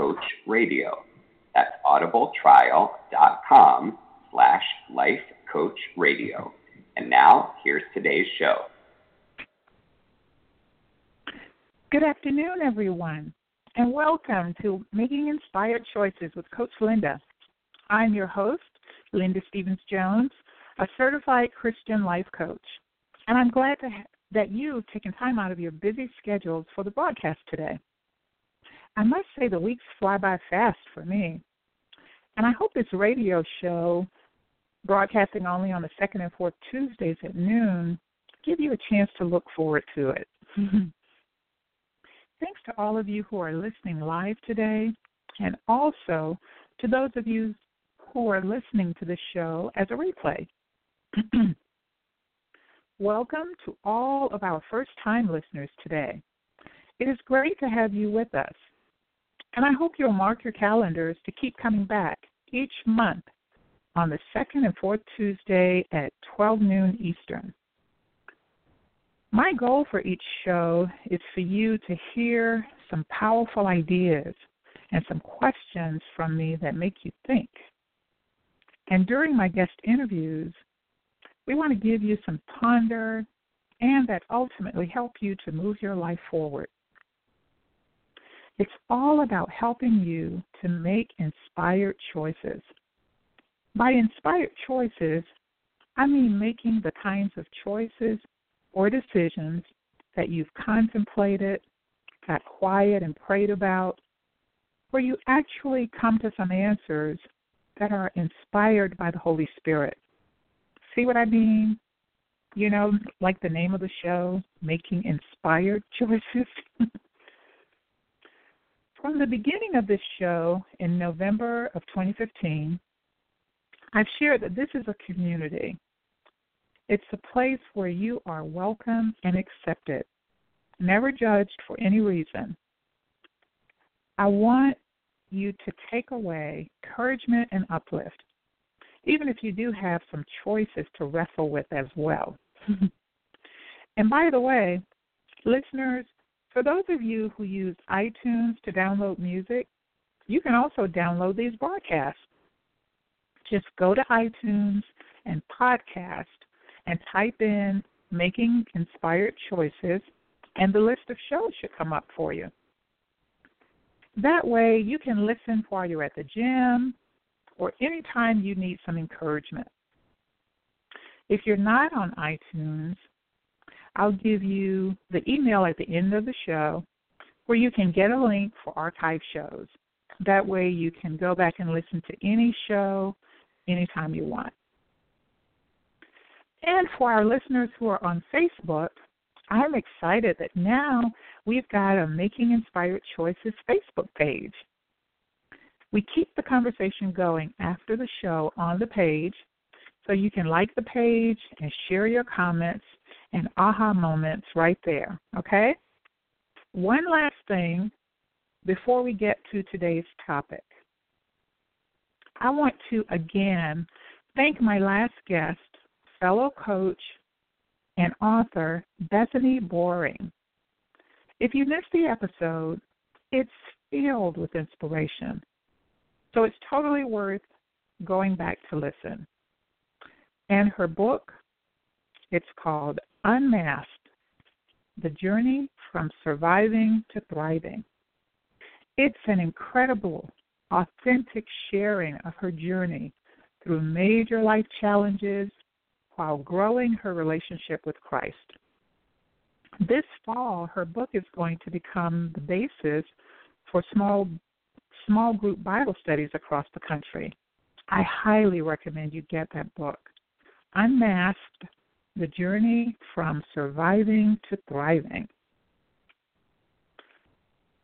lifecoachradio. That's audibletrial.com slash lifecoachradio. And now, here's today's show. Good afternoon, everyone, and welcome to Making Inspired Choices with Coach Linda. I'm your host, Linda Stephens Jones, a certified Christian life coach, and I'm glad ha- that you've taken time out of your busy schedules for the broadcast today. I must say the weeks fly by fast for me, and I hope this radio show, broadcasting only on the second and fourth Tuesdays at noon, give you a chance to look forward to it. Thanks to all of you who are listening live today, and also to those of you who are listening to the show as a replay. Welcome to all of our first time listeners today. It is great to have you with us, and I hope you'll mark your calendars to keep coming back each month on the second and fourth Tuesday at 12 noon Eastern. My goal for each show is for you to hear some powerful ideas and some questions from me that make you think. And during my guest interviews, we want to give you some ponder and that ultimately help you to move your life forward. It's all about helping you to make inspired choices. By inspired choices, I mean making the kinds of choices or decisions that you've contemplated, got quiet and prayed about, where you actually come to some answers that are inspired by the Holy Spirit. See what I mean? You know, like the name of the show, Making Inspired Choices. From the beginning of this show in November of 2015, I've shared that this is a community it's a place where you are welcome and accepted, never judged for any reason. I want you to take away encouragement and uplift, even if you do have some choices to wrestle with as well. and by the way, listeners, for those of you who use iTunes to download music, you can also download these broadcasts. Just go to iTunes and podcast and type in making inspired choices, and the list of shows should come up for you. That way, you can listen while you're at the gym or anytime you need some encouragement. If you're not on iTunes, I'll give you the email at the end of the show where you can get a link for archive shows. That way, you can go back and listen to any show anytime you want. And for our listeners who are on Facebook, I'm excited that now we've got a Making Inspired Choices Facebook page. We keep the conversation going after the show on the page, so you can like the page and share your comments and aha moments right there, okay? One last thing before we get to today's topic. I want to again thank my last guest, fellow coach and author Bethany Boring. If you missed the episode, it's filled with inspiration. So it's totally worth going back to listen. And her book, it's called Unmasked The Journey from Surviving to Thriving. It's an incredible, authentic sharing of her journey through major life challenges while growing her relationship with Christ. This fall, her book is going to become the basis for small small group Bible studies across the country. I highly recommend you get that book. Unmasked The Journey from Surviving to Thriving.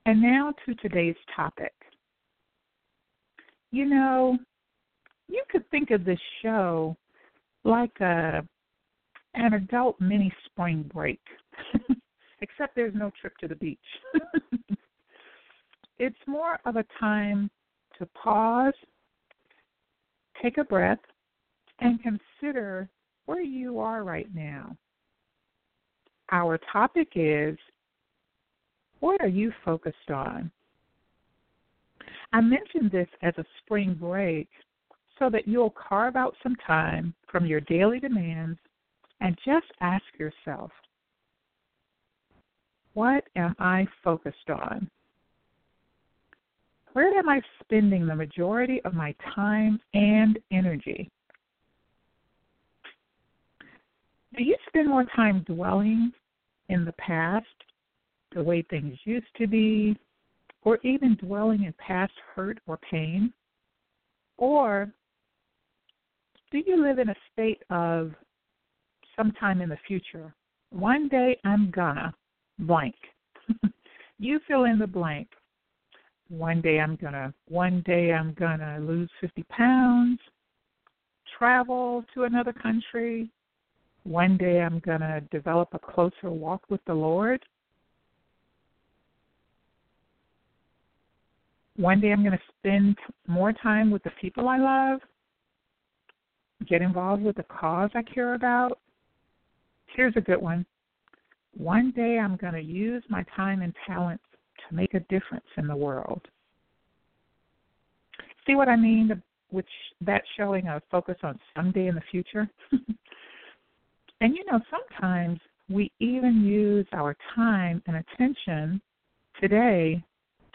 And now to today's topic. You know, you could think of this show like a an adult mini spring break, except there's no trip to the beach. it's more of a time to pause, take a breath, and consider where you are right now. Our topic is what are you focused on? I mentioned this as a spring break so that you'll carve out some time from your daily demands and just ask yourself, what am I focused on? Where am I spending the majority of my time and energy? Do you spend more time dwelling in the past, the way things used to be, or even dwelling in past hurt or pain? Or do you live in a state of sometime in the future? One day I'm gonna blank. you fill in the blank. One day I'm gonna one day I'm gonna lose 50 pounds, travel to another country. One day I'm gonna develop a closer walk with the Lord. One day I'm going to spend more time with the people I love, get involved with the cause I care about. Here's a good one. One day I'm going to use my time and talents to make a difference in the world. See what I mean? Which that showing a focus on someday in the future. and you know, sometimes we even use our time and attention today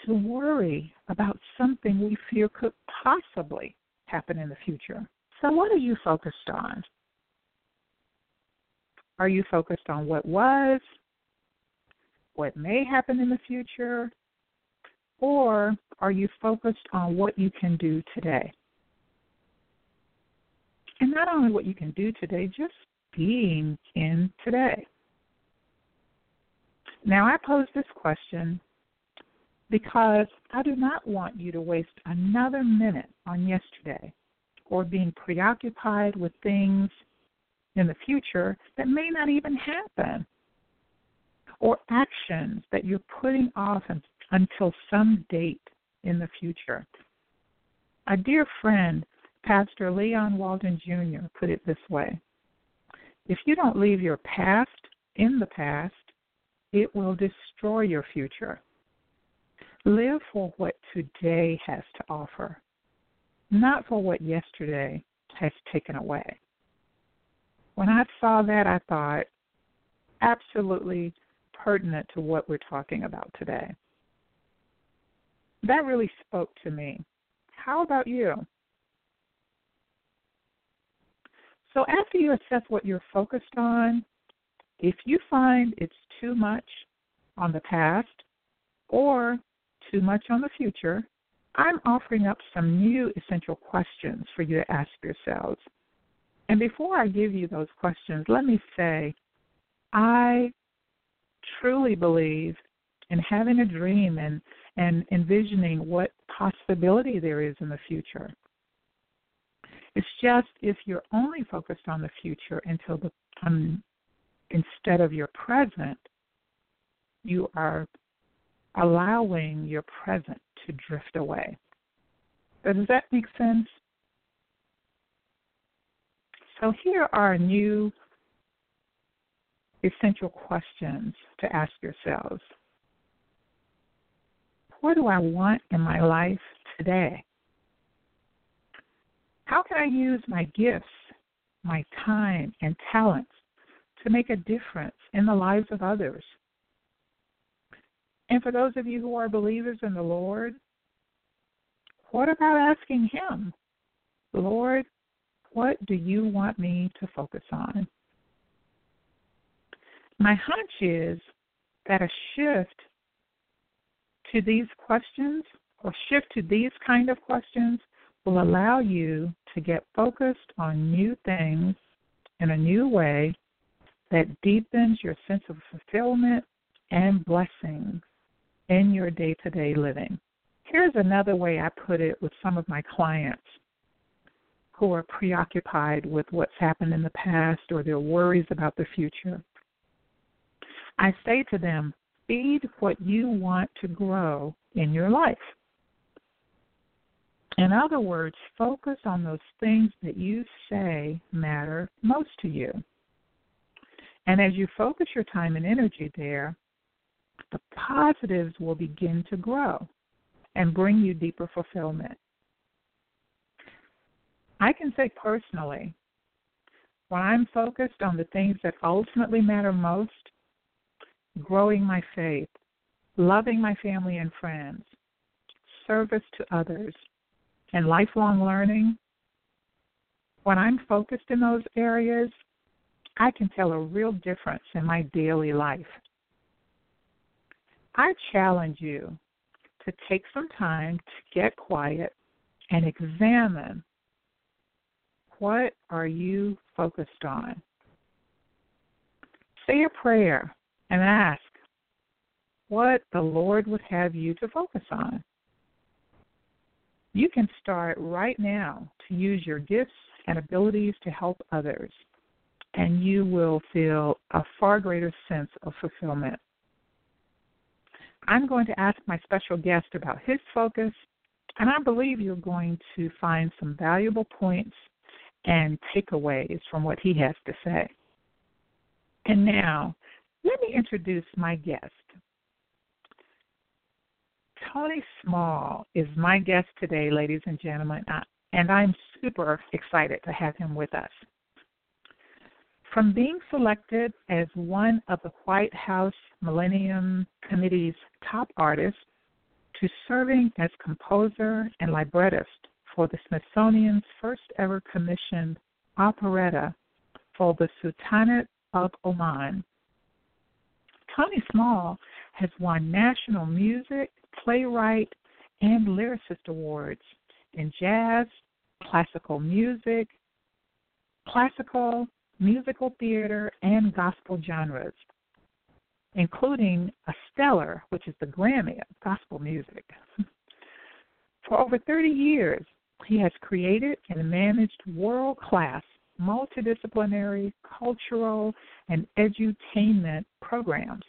to worry about something we fear could possibly happen in the future. So, what are you focused on? Are you focused on what was, what may happen in the future, or are you focused on what you can do today? And not only what you can do today, just being in today. Now, I pose this question because I do not want you to waste another minute on yesterday or being preoccupied with things in the future that may not even happen or actions that you're putting off until some date in the future. A dear friend, Pastor Leon Walden Jr., put it this way If you don't leave your past in the past, it will destroy your future. Live for what today has to offer, not for what yesterday has taken away. When I saw that, I thought, absolutely pertinent to what we're talking about today. That really spoke to me. How about you? So, after you assess what you're focused on, if you find it's too much on the past or too much on the future, I'm offering up some new essential questions for you to ask yourselves. And before I give you those questions, let me say I truly believe in having a dream and, and envisioning what possibility there is in the future. It's just if you're only focused on the future until the um, instead of your present, you are allowing your present to drift away. Does that make sense? So here are new essential questions to ask yourselves. What do I want in my life today? How can I use my gifts, my time, and talents to make a difference in the lives of others? And for those of you who are believers in the Lord, what about asking Him, Lord, what do you want me to focus on? My hunch is that a shift to these questions or shift to these kind of questions will allow you to get focused on new things in a new way that deepens your sense of fulfillment and blessings in your day to day living. Here's another way I put it with some of my clients who are preoccupied with what's happened in the past or their worries about the future. I say to them, feed what you want to grow in your life. In other words, focus on those things that you say matter most to you. And as you focus your time and energy there, the positives will begin to grow and bring you deeper fulfillment. I can say personally, when I'm focused on the things that ultimately matter most, growing my faith, loving my family and friends, service to others, and lifelong learning, when I'm focused in those areas, I can tell a real difference in my daily life. I challenge you to take some time to get quiet and examine what are you focused on. Say a prayer and ask what the Lord would have you to focus on. You can start right now to use your gifts and abilities to help others, and you will feel a far greater sense of fulfillment. I'm going to ask my special guest about his focus, and I believe you're going to find some valuable points and takeaways from what he has to say. And now, let me introduce my guest. Tony Small is my guest today, ladies and gentlemen, and I'm super excited to have him with us. From being selected as one of the White House Millennium Committee's top artists to serving as composer and librettist for the Smithsonian's first ever commissioned operetta for the Sultanate of Oman, Tony Small has won national music, playwright, and lyricist awards in jazz, classical music, classical, musical theater, and gospel genres, including a stellar, which is the Grammy of gospel music. For over 30 years, he has created and managed world class multidisciplinary cultural and edutainment programs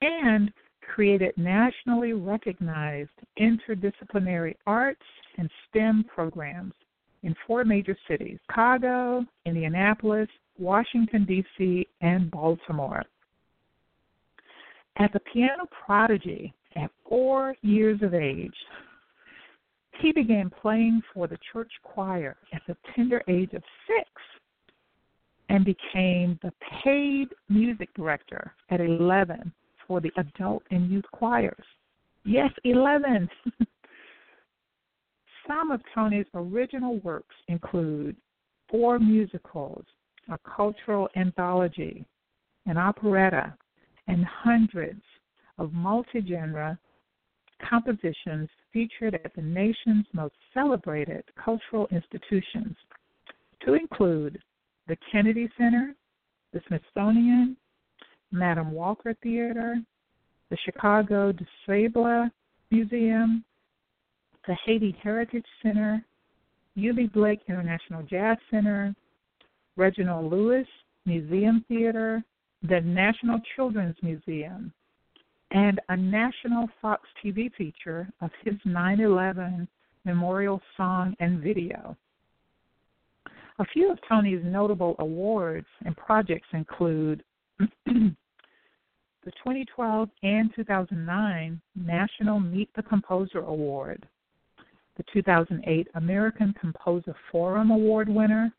and created nationally recognized interdisciplinary arts and STEM programs in four major cities Chicago, Indianapolis, Washington, D.C., and Baltimore. As a piano prodigy at four years of age, he began playing for the church choir at the tender age of six and became the paid music director at 11 for the adult and youth choirs. Yes, 11. Some of Tony's original works include four musicals, a cultural anthology, an operetta, and hundreds of multi genre compositions featured at the nation's most celebrated cultural institutions, to include the Kennedy Center, the Smithsonian, Madam Walker Theater, the Chicago Du Sable Museum, the Haiti Heritage Center, Eubie Blake International Jazz Center, Reginald Lewis Museum Theater, the National Children's Museum, and a national Fox TV feature of his 9 11 memorial song and video. A few of Tony's notable awards and projects include the 2012 and 2009 National Meet the Composer Award, the 2008 American Composer Forum Award winner,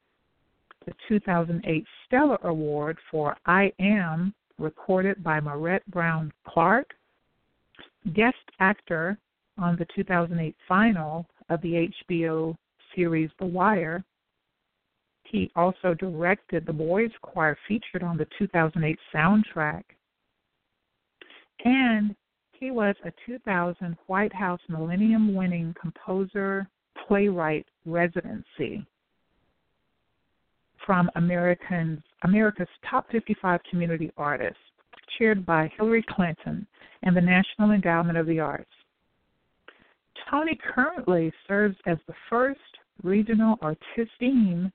the 2008 Stellar Award for I Am recorded by Marette Brown Clark, guest actor on the 2008 final of the HBO series The Wire. He also directed the boys' choir featured on the 2008 soundtrack. And he was a 2000 White House Millennium winning composer playwright residency from Americans, America's top 55 community artists, chaired by Hillary Clinton and the National Endowment of the Arts. Tony currently serves as the first regional artist team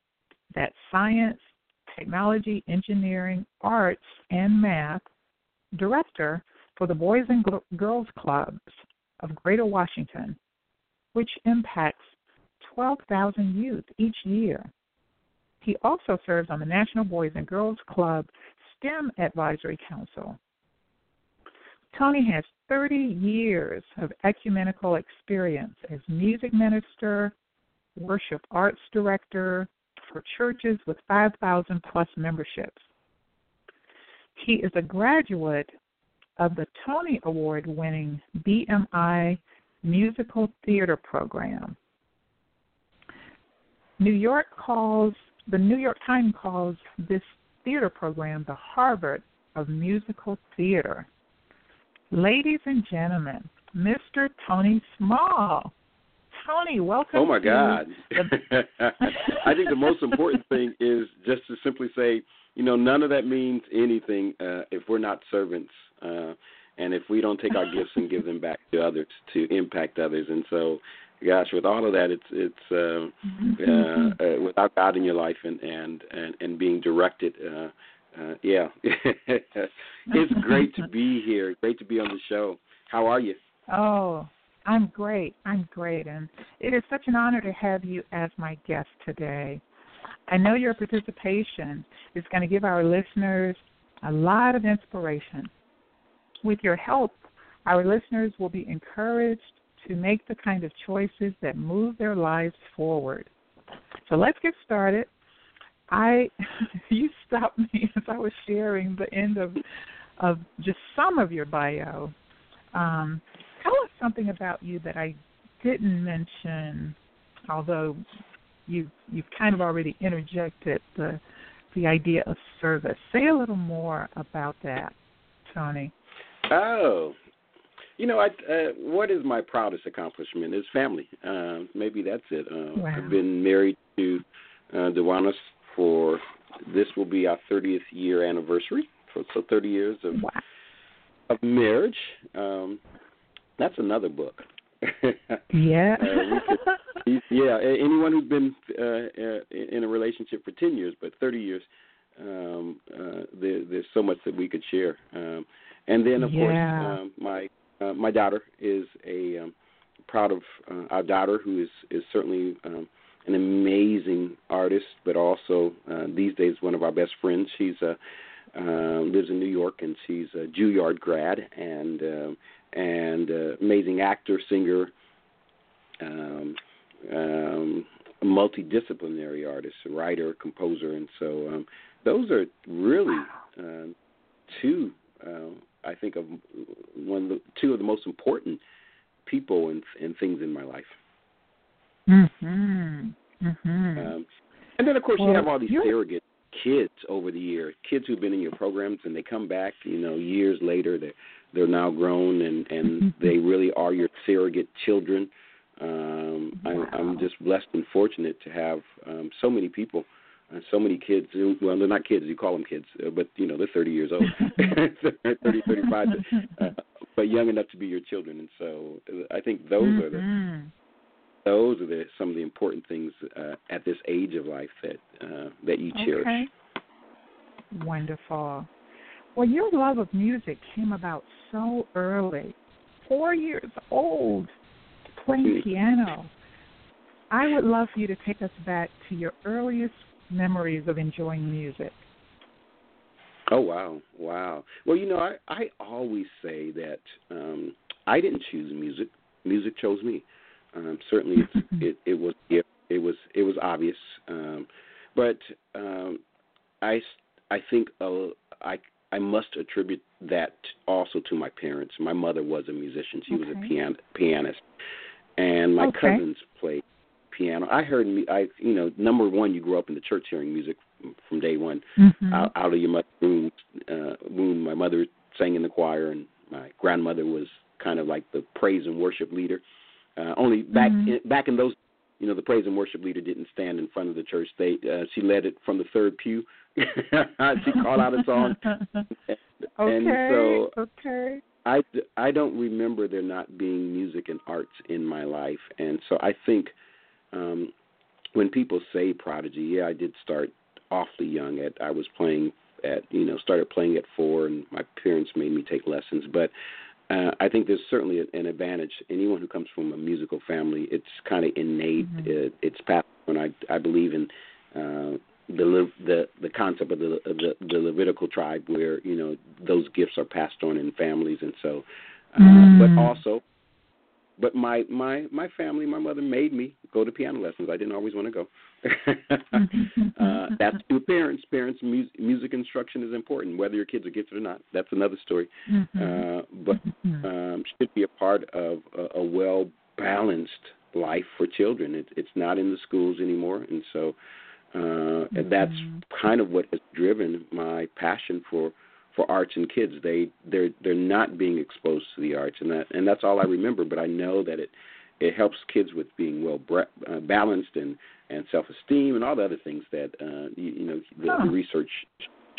that science, technology, engineering, arts, and math director for the Boys and Girls Clubs of Greater Washington, which impacts 12,000 youth each year. He also serves on the National Boys and Girls Club STEM Advisory Council. Tony has 30 years of ecumenical experience as music minister, worship arts director for churches with 5,000 plus memberships. He is a graduate of the Tony Award winning BMI Musical Theater Program. New York calls the New York Times calls this theater program the Harvard of Musical Theater. Ladies and gentlemen, Mr. Tony Small. Tony, welcome. Oh my God! The... I think the most important thing is just to simply say, you know, none of that means anything uh, if we're not servants, uh, and if we don't take our gifts and give them back to others to impact others. And so, gosh, with all of that, it's it's uh, uh, uh, without God in your life and and and, and being directed. Uh, uh, yeah, it's great to be here. Great to be on the show. How are you? Oh, I'm great. I'm great, and it is such an honor to have you as my guest today. I know your participation is going to give our listeners a lot of inspiration. With your help, our listeners will be encouraged to make the kind of choices that move their lives forward. So let's get started. I you stopped me as I was sharing the end of of just some of your bio. Um, tell us something about you that I didn't mention, although you you've kind of already interjected the the idea of service. Say a little more about that, Tony. Oh, you know, I, uh, what is my proudest accomplishment is family. Uh, maybe that's it. Uh, wow. I've been married to uh, Dewanis for this will be our 30th year anniversary. So, so 30 years of wow. of marriage. Um, that's another book. yeah. uh, could, yeah. Anyone who's been uh, uh, in a relationship for 10 years, but 30 years, um, uh, there, there's so much that we could share. Um, and then, of yeah. course, um, my uh, my daughter is a um, proud of uh, our daughter, who is is certainly um, an amazing artist, but also uh, these days one of our best friends. She's a uh, lives in New York, and she's a Juilliard grad, and uh, and uh, amazing actor, singer, um, um, multidisciplinary artist, writer, composer, and so um, those are really uh, two. Uh, I think of one of the two of the most important people and, and things in my life. Mhm. Mhm. Um, and then of course well, you have all these surrogate kids over the years, kids who've been in your programs and they come back, you know, years later they they're now grown and and mm-hmm. they really are your surrogate children. Um wow. I I'm just blessed and fortunate to have um so many people so many kids well they're not kids you call them kids uh, but you know they're 30 years old 30 35 uh, but young enough to be your children and so uh, I think those mm-hmm. are the those are the, some of the important things uh, at this age of life that uh, that you cherish. Okay. Wonderful. Well, your love of music came about so early, four years old, playing mm. piano. I would love for you to take us back to your earliest memories of enjoying music. Oh wow, wow. Well, you know, I I always say that um I didn't choose music. Music chose me. Um, certainly, it's, it, it was it, it was it was obvious, um, but um, I I think uh, I I must attribute that also to my parents. My mother was a musician; she okay. was a pian- pianist, and my okay. cousins played piano. I heard me I you know number one, you grew up in the church hearing music from day one, mm-hmm. out, out of your mother's womb. Uh, womb. My mother sang in the choir, and my grandmother was kind of like the praise and worship leader. Uh, only back mm-hmm. in, back in those, you know, the praise and worship leader didn't stand in front of the church. They uh, she led it from the third pew. she called out a song, okay, and so okay. I, I don't remember there not being music and arts in my life, and so I think um, when people say prodigy, yeah, I did start awfully young. At I was playing at you know started playing at four, and my parents made me take lessons. But uh, I think there's certainly an advantage. Anyone who comes from a musical family, it's kind of innate. Mm-hmm. It, it's passed on. I I believe in uh, the the the concept of the, of the the Levitical tribe, where you know those gifts are passed on in families, and so. Uh, mm. But also, but my my my family, my mother made me go to piano lessons. I didn't always want to go. uh, that's to parents. Parents, music, music instruction is important, whether your kids are gifted or not. That's another story. Mm-hmm. Uh, but mm-hmm. um, should be a part of a, a well balanced life for children. It, it's not in the schools anymore, and so uh, mm-hmm. that's kind of what has driven my passion for for arts and kids. They they're they're not being exposed to the arts, and that and that's all I remember. But I know that it it helps kids with being well bre- uh, balanced and and self esteem and all the other things that uh, you, you know the, huh. the research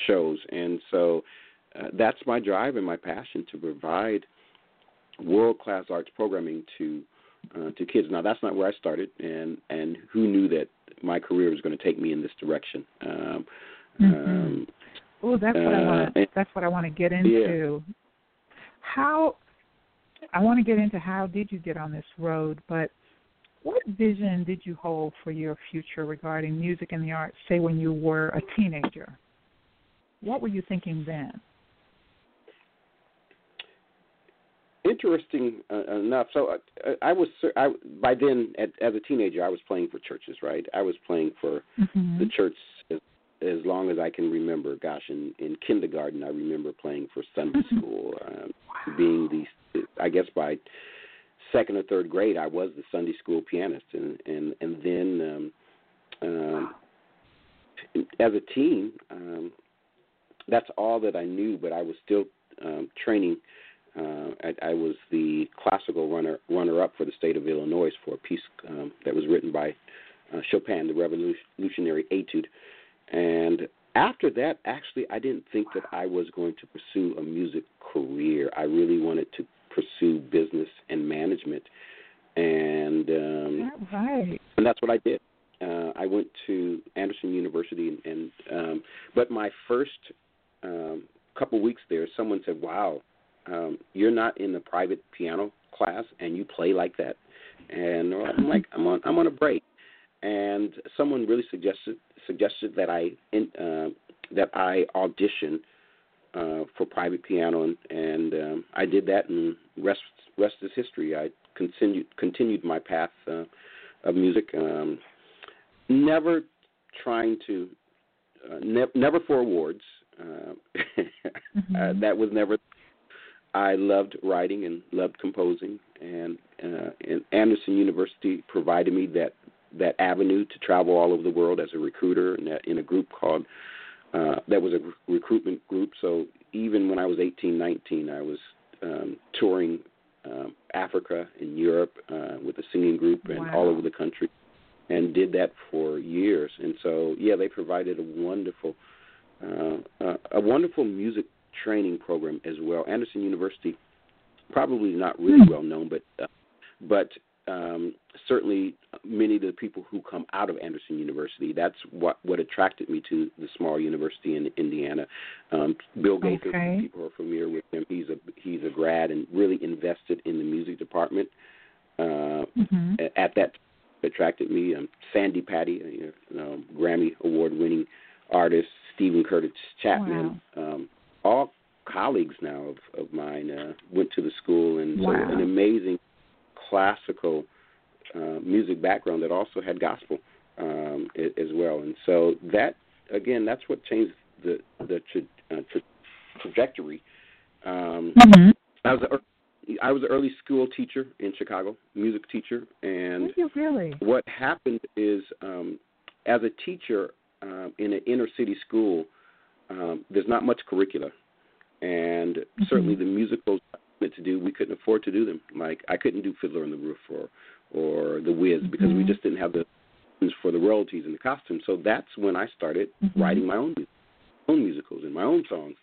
shows. And so uh, that's my drive and my passion to provide world class arts programming to uh, to kids. Now that's not where I started, and and who knew that my career was going to take me in this direction. Um, mm-hmm. um, Oh, that's what I want. Uh, that's what I want to get into. Yeah. How I want to get into how did you get on this road, but what vision did you hold for your future regarding music and the arts? Say when you were a teenager, what were you thinking then? Interesting uh, enough. So uh, I was I, by then, at, as a teenager, I was playing for churches. Right, I was playing for mm-hmm. the church as long as I can remember. Gosh, in in kindergarten, I remember playing for Sunday mm-hmm. school, um, wow. being the I guess by second or third grade, I was the Sunday school pianist, and and and then um, um, as a teen, um, that's all that I knew. But I was still um, training. Uh, I, I was the classical runner runner up for the state of Illinois for a piece um, that was written by uh, Chopin, the Revolutionary Etude. And after that, actually, I didn't think that I was going to pursue a music career. I really wanted to pursue business and management, and um, right. and that's what I did. Uh, I went to Anderson University, and, and um, but my first um, couple weeks there, someone said, "Wow, um, you're not in the private piano class, and you play like that." And I'm like, "I'm on, I'm on a break." and someone really suggested suggested that I in, uh, that I audition uh, for private piano, and, and um, I did that, and rest rest is history. I continued continued my path uh, of music, um, never trying to uh, ne- never for awards. Uh, mm-hmm. uh, that was never. I loved writing and loved composing, and, uh, and Anderson University provided me that that avenue to travel all over the world as a recruiter in, in a group called uh, that was a recruitment group. So even when I was 18, 19, I was um, touring um, Africa and Europe uh, with a singing group and wow. all over the country, and did that for years. And so yeah, they provided a wonderful uh, uh, a wonderful music training program as well. Anderson University, probably not really hmm. well known, but uh, but um, certainly many of the people who come out of Anderson University. That's what what attracted me to the small university in Indiana. Um, Bill Gaither, okay. people are familiar with him. He's a he's a grad and really invested in the music department. Uh, mm-hmm. At that attracted me. Um, Sandi Patty, you know, Grammy award winning artist. Steven Curtis Chapman. Wow. Um, all colleagues now of, of mine uh, went to the school, and wow. so an amazing classical uh, music background that also had gospel um, as well. And so that again, that's what changed the the tra- uh, tra- trajectory. Um, mm-hmm. I was a, I was an early school teacher in Chicago, music teacher, and you really? what happened is, um, as a teacher um, in an inner city school, um, there's not much curricula, and mm-hmm. certainly the musicals to do, we couldn't afford to do them. Like I couldn't do Fiddler on the Roof or or The Wiz because mm-hmm. we just didn't have the funds for the royalties and the costumes. So that's when I started mm-hmm. writing my own own musicals and my own songs,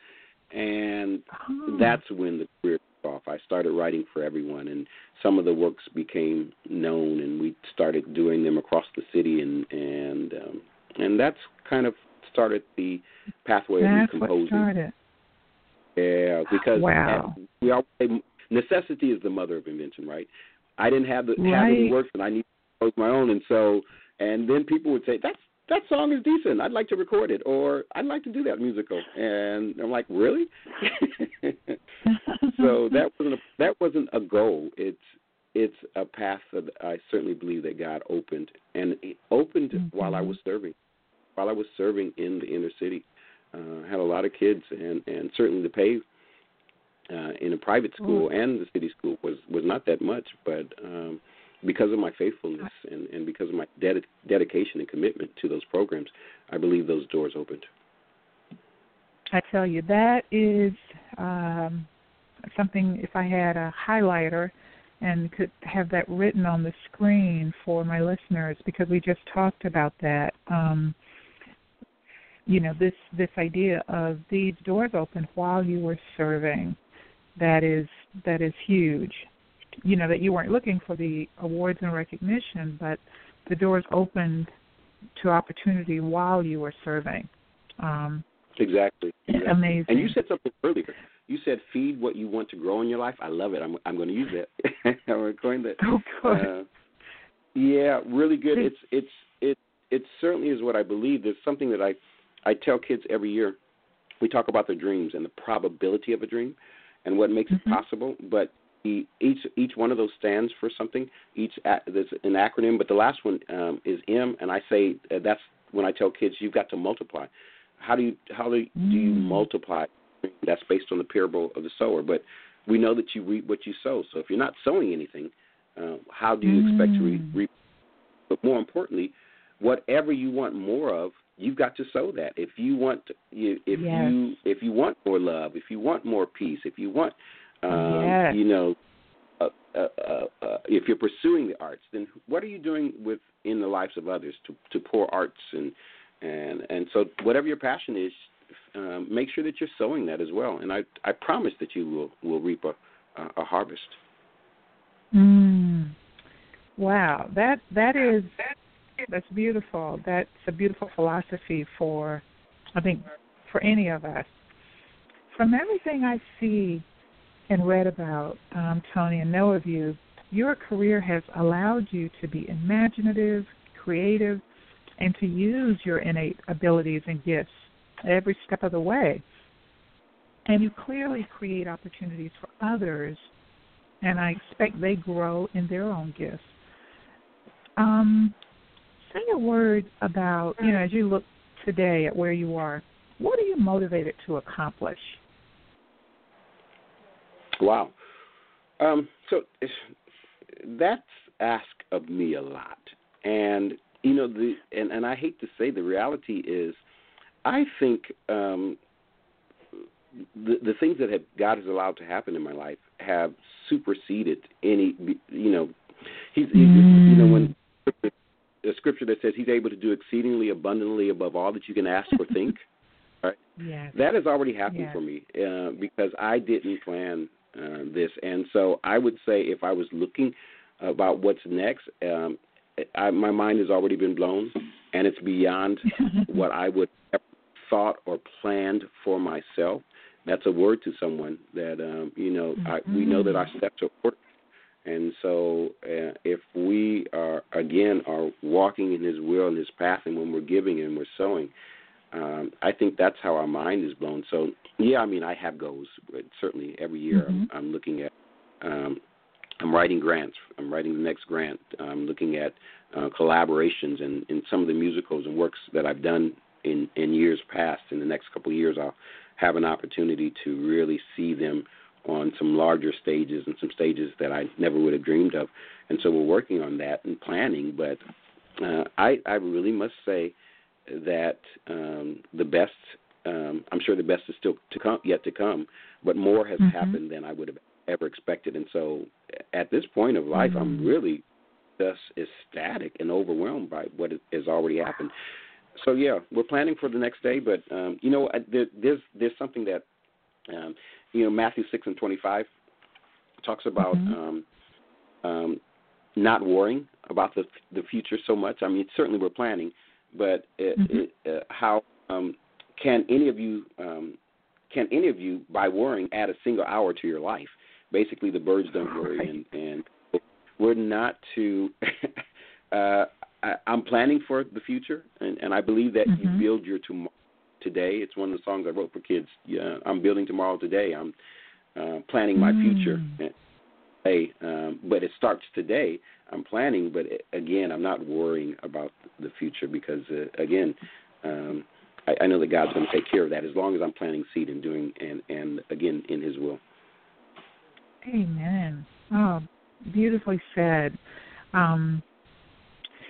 and oh. that's when the career took off. I started writing for everyone, and some of the works became known, and we started doing them across the city, and and um, and that's kind of started the pathway that's of composing. What started. Yeah, because wow. we all say necessity is the mother of invention, right? I didn't have the right. have any works, and I need to compose my own, and so and then people would say that's that song is decent. I'd like to record it, or I'd like to do that musical. And I'm like, really? so that wasn't a, that wasn't a goal. It's it's a path that I certainly believe that God opened, and it opened mm-hmm. while I was serving, while I was serving in the inner city. Uh, I had a lot of kids, and and certainly the pay uh, in a private school mm. and the city school was was not that much, but um, because of my faithfulness and, and because of my ded- dedication and commitment to those programs, I believe those doors opened. I tell you, that is um, something, if I had a highlighter and could have that written on the screen for my listeners, because we just talked about that. Um, you know, this this idea of these doors open while you were serving, that is that is huge you know that you weren't looking for the awards and recognition, but the doors opened to opportunity while you were serving. Um, exactly. exactly. Amazing. And you said something earlier. You said feed what you want to grow in your life. I love it. I'm I'm going to use that. I'm going to. Oh, good. Uh, yeah, really good. It's it's it it certainly is what I believe. There's something that I I tell kids every year. We talk about their dreams and the probability of a dream and what makes mm-hmm. it possible. But each each one of those stands for something. Each there's an acronym, but the last one um, is M, and I say uh, that's when I tell kids you've got to multiply. How do you how do, mm. do you mm. multiply? That's based on the parable of the sower, but we know that you reap what you sow. So if you're not sowing anything, uh, how do you mm. expect to re- mm. reap? But more importantly, whatever you want more of, you've got to sow that. If you want, if yes. you if you want more love, if you want more peace, if you want um, yes. You know, uh, uh, uh, uh, if you're pursuing the arts, then what are you doing with in the lives of others to to pour arts and and and so whatever your passion is, um, make sure that you're sowing that as well. And I I promise that you will will reap a a, a harvest. Mm. Wow, that that is that's beautiful. That's a beautiful philosophy for I think for any of us. From everything I see and read about, um, Tony, and know of you, your career has allowed you to be imaginative, creative, and to use your innate abilities and gifts every step of the way. And you clearly create opportunities for others, and I expect they grow in their own gifts. Um, a word about, you know, as you look today at where you are, what are you motivated to accomplish? Wow. Um, so that's asked of me a lot, and you know the and and I hate to say the reality is, I think um, the the things that have God has allowed to happen in my life have superseded any you know he's, he's mm. you know when the scripture that says he's able to do exceedingly abundantly above all that you can ask or think. Right? Yes. That has already happened yes. for me uh, because I didn't plan uh, this. And so I would say if I was looking about what's next, um, I, my mind has already been blown, and it's beyond what I would have thought or planned for myself. That's a word to someone that um, you know. Mm-hmm. I, we know that our steps are ordered, and so uh, if we are again are walking in His will and His path, and when we're giving and we're sowing, um, I think that's how our mind is blown. So yeah, I mean, I have goals. But Certainly, every year mm-hmm. I'm, I'm looking at. Um, I'm writing grants. I'm writing the next grant. I'm looking at uh, collaborations and in some of the musicals and works that I've done in in years past. In the next couple of years, I'll have an opportunity to really see them on some larger stages and some stages that I never would have dreamed of. And so we're working on that and planning. But uh, I I really must say that um, the best. Um, I'm sure the best is still to come, yet to come, but more has mm-hmm. happened than I would have ever expected. And so, at this point of life, mm-hmm. I'm really just ecstatic and overwhelmed by what has already happened. So yeah, we're planning for the next day, but um, you know, there, there's there's something that um, you know Matthew six and twenty five talks about mm-hmm. um, um, not worrying about the the future so much. I mean, certainly we're planning, but it, mm-hmm. it, uh, how um, can any of you um, can any of you by worrying add a single hour to your life? Basically, the birds don't worry, right. and and we're not to. uh, I, I'm planning for the future, and, and I believe that mm-hmm. you build your tomorrow today. It's one of the songs I wrote for kids. Yeah, I'm building tomorrow today. I'm uh, planning my mm. future. Hey, um, but it starts today. I'm planning, but it, again, I'm not worrying about the future because uh, again, um, I, I know that God's going to take care of that as long as I'm planting seed and doing and and again in His will. Amen. Oh, beautifully said. Um,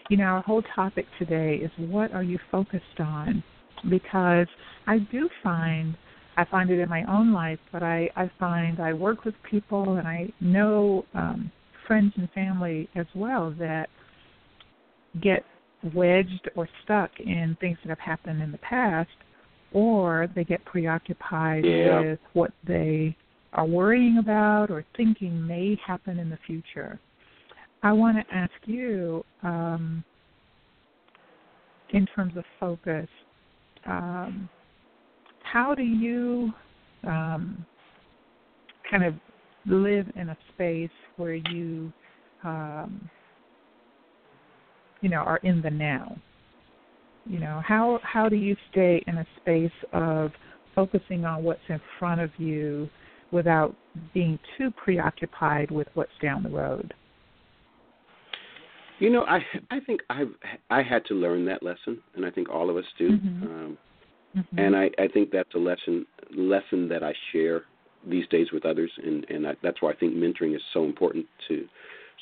you know, our whole topic today is what are you focused on? Because I do find I find it in my own life, but I I find I work with people and I know um, friends and family as well that get wedged or stuck in things that have happened in the past, or they get preoccupied yeah. with what they are worrying about or thinking may happen in the future. I want to ask you, um, in terms of focus, um, how do you um, kind of live in a space where you, um, you know, are in the now? You know, how how do you stay in a space of focusing on what's in front of you without being too preoccupied with what's down the road? You know, I I think I've I had to learn that lesson, and I think all of us do. Mm-hmm. Um, mm-hmm. And I I think that's a lesson lesson that I share these days with others, and and I, that's why I think mentoring is so important to,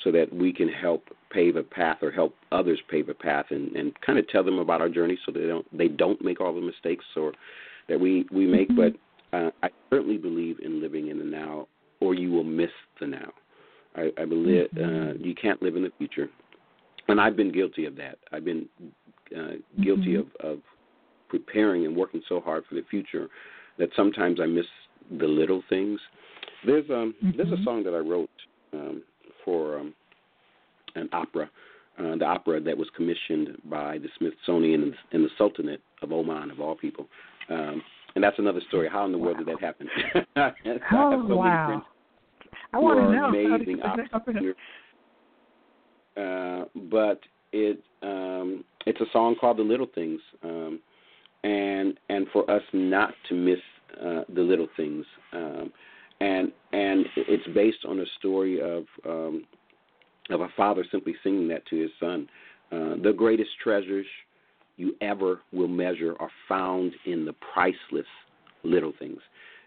so that we can help pave a path or help others pave a path, and and kind of tell them about our journey, so they don't they don't make all the mistakes or that we we make. Mm-hmm. But uh, I certainly believe in living in the now, or you will miss the now. I, I believe mm-hmm. uh, you can't live in the future and I've been guilty of that. I've been uh, guilty mm-hmm. of, of preparing and working so hard for the future that sometimes I miss the little things. There's um mm-hmm. there's a song that I wrote um, for um, an opera, uh, the opera that was commissioned by the Smithsonian and, and the Sultanate of Oman of all people. Um, and that's another story. How in the world did that happen? oh so wow! I want to know. Amazing opera. Uh, but it um, it's a song called "The Little Things," um, and and for us not to miss uh, the little things, um, and and it's based on a story of um, of a father simply singing that to his son. Uh, the greatest treasures you ever will measure are found in the priceless little things.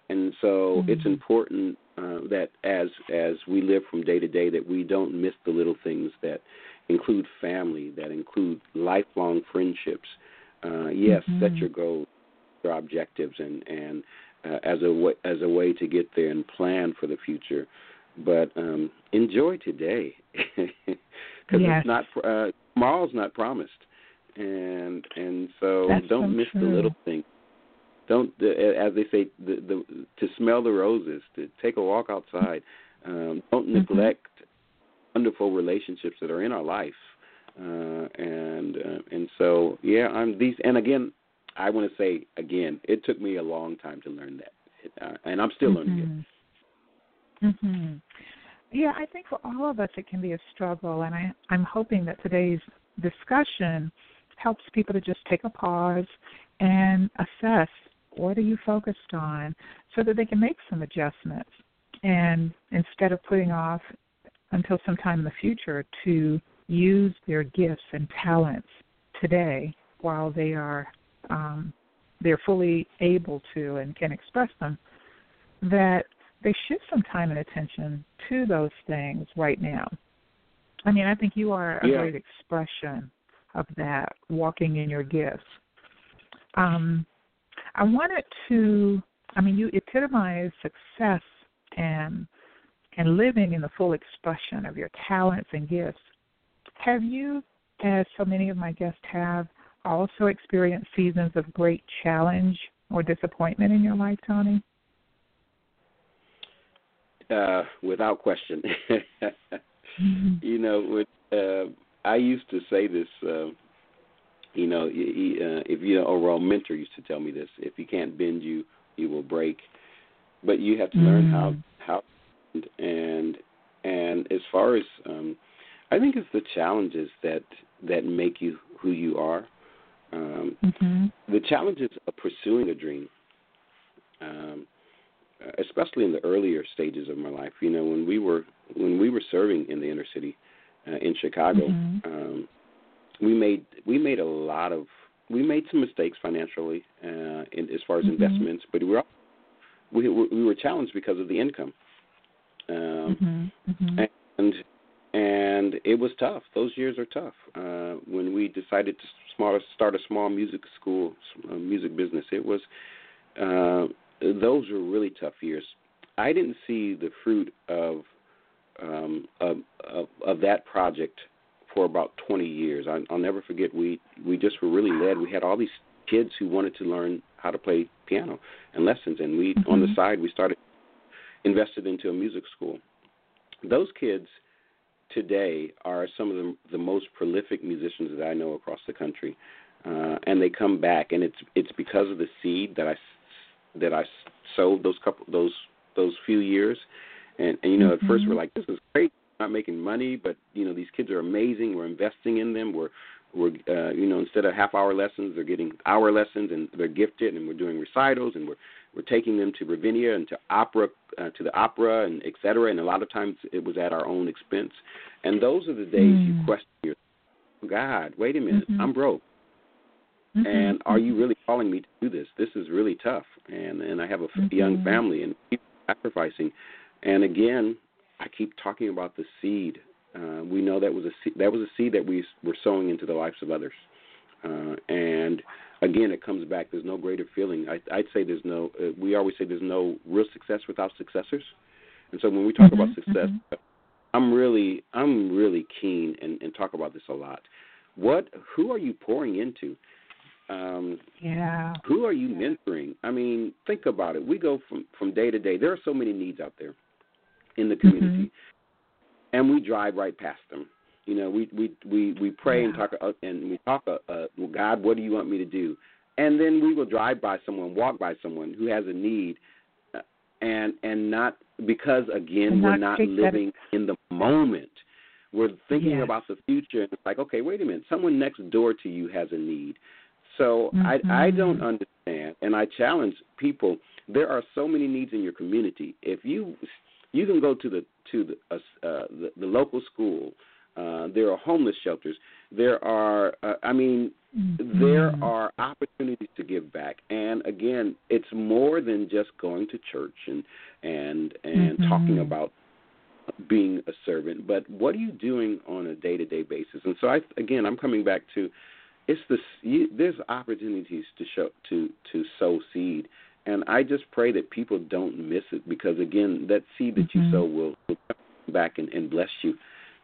And so mm-hmm. it's important uh, that as as we live from day to day, that we don't miss the little things that include family, that include lifelong friendships. Uh, yes, mm-hmm. set your goals, your objectives, and and uh, as a way, as a way to get there and plan for the future. But um, enjoy today, because yes. it's not uh, tomorrow's not promised, and and so That's don't so miss true. the little things don't as they say the, the to smell the roses to take a walk outside um, don't Mm-hmm. neglect wonderful relationships that are in our life uh, and uh, and so yeah i'm these and again i want to say again it took me a long time to learn that uh, and i'm still learning it mm-hmm. yeah i think for all of us it can be a struggle and i i'm hoping that today's discussion helps people to just take a pause and assess what are you focused on so that they can make some adjustments. And instead of putting off until sometime in the future to use their gifts and talents today while they are um, they're fully able to and can express them that they shift some time and attention to those things right now. I mean i think you are a Yeah. great expression of that walking in your gifts. Um, I wanted to, I mean, you epitomize success and and living in the full expression of your talents and gifts. Have you, as so many of my guests have, also experienced seasons of great challenge or disappointment in your life, Tony? Uh, without question. mm-hmm. You know, with, uh, I used to say this. Uh, you know, he, uh, if you overall mentor used to tell me this: if you can't bend, you you will break. But you have to mm-hmm. learn how mm. how and and as far as um, I think it's the challenges that that make you who you are. Um, mm-hmm. The challenges of pursuing a dream, um, especially in the earlier stages of my life. You know, when we were when we were serving in the inner city uh, in Chicago, mm-hmm. um, we made we made a lot of we made some mistakes financially uh, in, as far as mm-hmm. investments, but we were we we were challenged because of the income. Um, mm-hmm. Mm-hmm. And and it was tough. Those years are tough. Uh, when we decided to small, start a small music school, music business, it was uh, those were really tough years. I didn't see the fruit of um, of, of, of that project for about 20 years. I, I'll never forget. We we just were really led. We had all these kids who wanted to learn how to play piano and lessons, and we mm-hmm. on the side we started invested into a music school. Those kids today are some of the, the most prolific musicians that I know across the country, uh, and they come back, and it's it's because of the seed that I that I sowed those couple those those few years, and, and you know mm-hmm. at first we're like this is great, not making money, but you know these kids are amazing. We're investing in them. We're we're uh, you know instead of half hour lessons, they're getting hour lessons, and they're gifted, and we're doing recitals, and we're we're taking them to Ravinia and to opera, uh, to the opera, and et cetera. And a lot of times it was at our own expense. And those are the days mm. you question your God. Wait a minute, mm-hmm. I'm broke. Mm-hmm. And are you really calling me to do this? This is really tough, and and I have a mm-hmm. young family and sacrificing. And again, I keep talking about the seed. Uh, we know that was a seed, that was a seed that we were sowing into the lives of others. Uh, and again, it comes back. There's no greater feeling. I, I'd say there's no. Uh, we always say there's no real success without successors. And so when we talk mm-hmm, about success, mm-hmm. I'm really I'm really keen and, and talk about this a lot. What who are you pouring into? Um, yeah. Who are you mentoring? I mean, think about it. We go from from day to day. There are so many needs out there in the community, mm-hmm. and we drive right past them. You know, we we we we pray yeah. and talk uh, and we talk. Uh, uh, well, God, what do you want me to do? And then we will drive by someone, walk by someone who has a need, uh, and and not because again we're not living in the moment. We're thinking yes. about the future, and it's like, okay, wait a minute. Someone next door to you has a need. So mm-hmm. I I don't understand, and I challenge people. There are so many needs in your community. If you you can go to the to the uh, uh, the, the local school uh, there are homeless shelters. There are, uh, I mean, mm-hmm. there are opportunities to give back. And again, it's more than just going to church and and and mm-hmm. talking about being a servant, but what are you doing on a day to day basis? And so, I again, I'm coming back to it's the you, there's opportunities to show to to sow seed, and I just pray that people don't miss it because again, that seed that mm-hmm. you sow will, will come back and, and bless you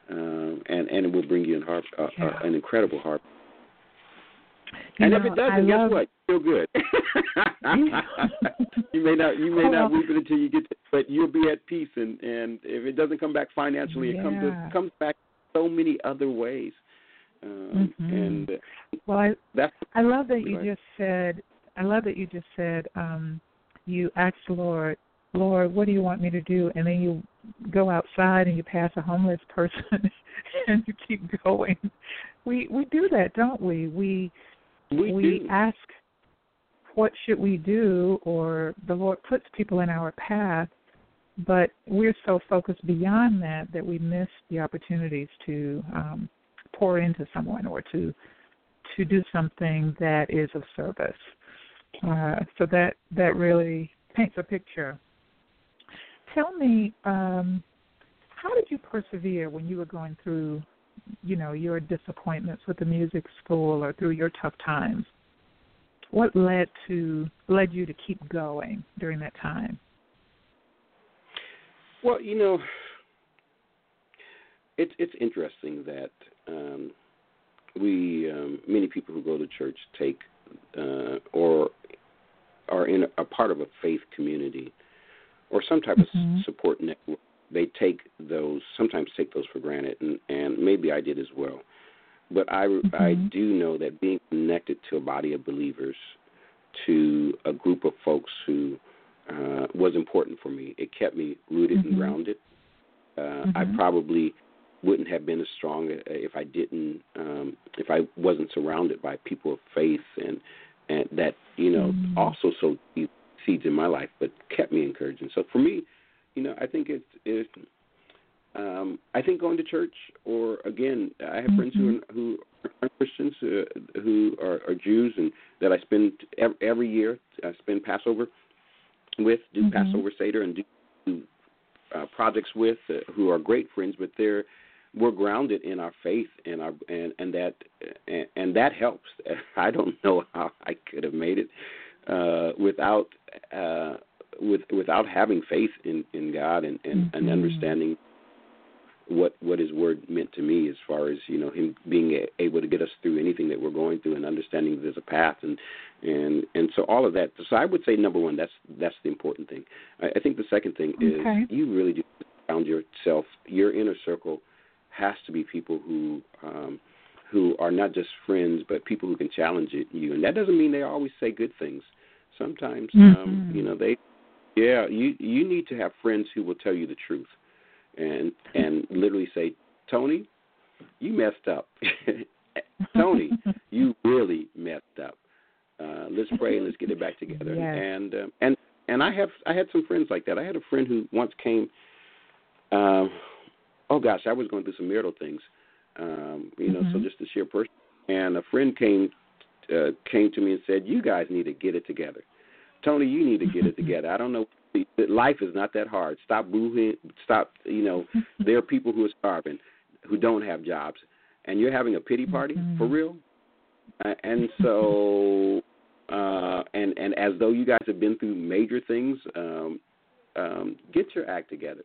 um, and and it will bring you an, harp, uh, uh yeah. uh, an incredible harp. You and know, if it doesn't, guess what? You feel good. you may not you may not reap it until you get, to, but you'll be at peace. And and if it doesn't come back financially, yeah. it comes it comes back so many other ways. Um, mm-hmm. And well, I that's I love that you just said. I love that you just said um, you ask the Lord Lord, what do you want me to do? And then you go outside and you pass a homeless person and you keep going. We we do that, don't we? We we, we do. ask what should we do or the Lord puts people in our path, but we're so focused beyond that that we miss the opportunities to um pour into someone or to to do something that is of service. Uh, so that that really paints a picture tell me, um, how did you persevere when you were going through, you know, your disappointments with the music school or through your tough times? What led to led you to keep going during that time? Well, you know, it's it's interesting that um, we um, many people who go to church take uh, or are in a, a part of a faith community or some type mm-hmm. of support network, they take those sometimes take those for granted, and and maybe I did as well. But I mm-hmm. I do know that being connected to a body of believers, to a group of folks who uh, was important for me. It kept me rooted mm-hmm. and grounded. Uh, mm-hmm. I probably wouldn't have been as strong uh, if I didn't, um, if I wasn't surrounded by people of faith and and that you know mm-hmm. also sowed seeds in my life, but kept me encouraging. So for me, you know, I think it's it. Um, I think going to church, or again, I have friends who Mm-hmm. are, who are Christians, uh, who are, are Jews, and that I spend every, every year. I spend Passover with, do Mhm. Passover Seder, and do, do uh, projects with, uh, who are great friends, but they're we're grounded in our faith and our and and that and, and that helps. I don't know how I could have made it uh, without uh, with without having faith in in God and and, mm-hmm. and understanding what what His Word meant to me, as far as you know Him being able to get us through anything that we're going through, and understanding there's a path, and and and so all of that. So I would say number one, that's that's the important thing. I, I think the second thing okay. is you really do found yourself, your inner circle has to be people who um, who are not just friends, but people who can challenge it, you. And that doesn't mean they always say good things. Sometimes, mm-hmm. um, you know, they, yeah, you you need to have friends who will tell you the truth, and and literally say, Tony, you messed up. Tony, you really messed up. Uh, let's pray and let's get it back together. And um, and and I have I had some friends like that. I had a friend who once came. Um, oh gosh, I was going through some marital things, um, you know, mm-hmm. so just to share person. And a friend came uh, came to me and said, "You guys need to get it together, Tony. You need to get it together. I don't know. Life is not that hard. Stop booing. Stop. You know, there are people who are starving, who don't have jobs, and you're having a pity party mm-hmm. for real. Uh, and so, uh, and and as though you guys have been through major things, um, um, get your act together."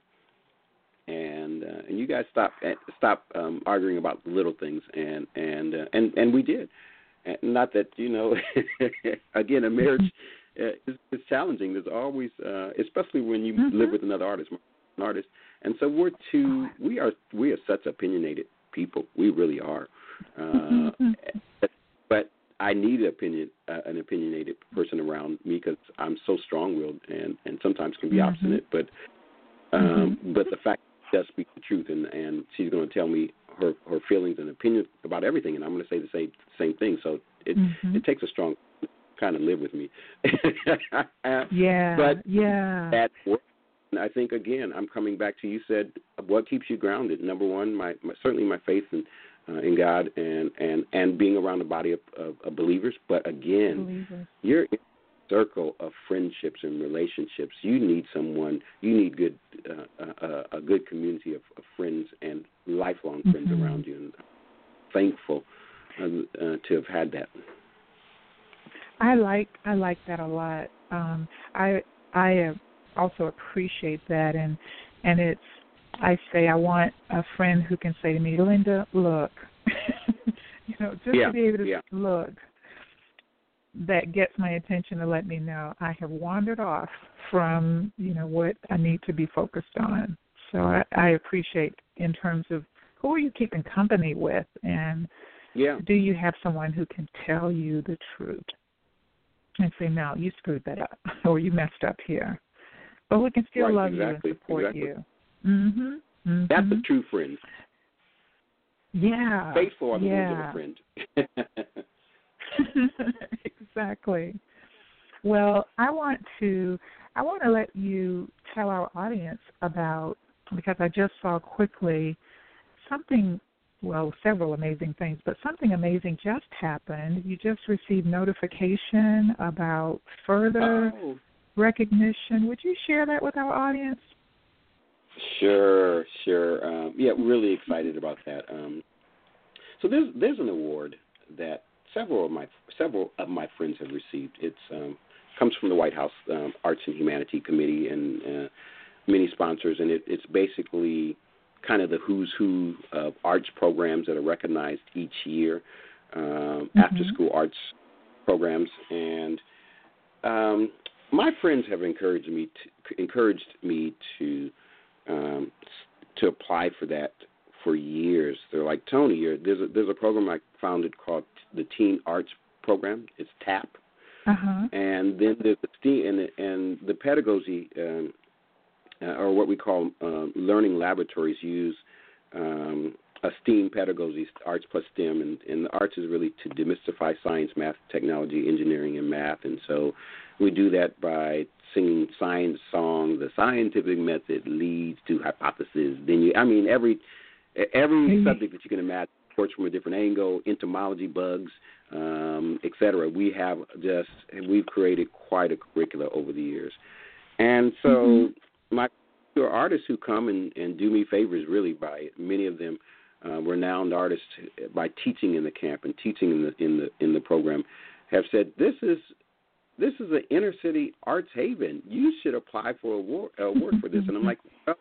And uh, and you guys stop eh, stop um, arguing about little things, and and uh, and and we did. And not that you know, again, a marriage uh, is, is challenging. There's always, uh, especially when you mm-hmm. live with another artist, an artist, and so we're two. We are we are such opinionated people. We really are. Uh, but I need an opinion, uh, an opinionated person around me because I'm so strong-willed and and sometimes can be mm-hmm. obstinate. But um, mm-hmm. but the fact does speak the truth, and and she's going to tell me her her feelings and opinions about everything, and I'm going to say the same same thing. So it mm-hmm. it takes a strong kind of live with me. yeah, but yeah, that and I think again, I'm coming back to you said what keeps you grounded. Number one, my, my certainly my faith in uh, in God and and and being around a body of, of, of believers. But again, believers. you're circle of friendships and relationships. You need someone. You need good, uh, uh, a good community of, of, friends and lifelong mm-hmm. friends around you. And thankful uh, uh, to have had that. I like I like that a lot. Um, I I also appreciate that, and and it's I say I want a friend who can say to me, Linda, look, you know, just yeah. to be able to yeah. look that gets my attention to let me know I have wandered off from you know what I need to be focused on. So I, I appreciate in terms of who are you keeping company with, and yeah. do you have someone who can tell you the truth and say, no, you screwed that up, or you messed up here, but we can still right, love exactly, you and support exactly. you. Mhm. Mm-hmm. That's a true friend. Yeah. Faithful are the yeah. of a friend. exactly. Well, I want to I want to let you tell our audience about because I just saw quickly something well, several amazing things, but something amazing just happened. You just received notification about further oh. recognition. Would you share that with our audience? Sure, sure. Um, yeah, really excited about that. Um, so there's there's an award that several of my several of my friends have received. It's um, comes from the White House um, Arts and Humanity Committee and uh, many sponsors, and it, it's basically kind of the who's who of arts programs that are recognized each year, um, mm-hmm. after school arts programs, and um, my friends have encouraged me to, encouraged me to um, to apply for that for years. They're like Tony, there's a there's a program I founded called the Teen Arts Program. It's TAP, uh-huh. and then there's the STEAM and the, and the pedagogy, um, uh, or what we call uh, learning laboratories, use um, a STEAM pedagogy, arts plus STEM, and, and the arts is really to demystify science, math, technology, engineering, and math. And so we do that by singing science songs. The scientific method leads to hypothesis. Then you, I mean, every every subject that you can imagine approach from a different angle, entomology, bugs, um, etc. We have just we've created quite a curricula over the years, and so mm-hmm. my artists who come and, and do me favors really by many of them uh, renowned artists by teaching in the camp and teaching in the in the in the program have said this is this is an inner city arts haven. You should apply for a award, award for this. And I'm like, well,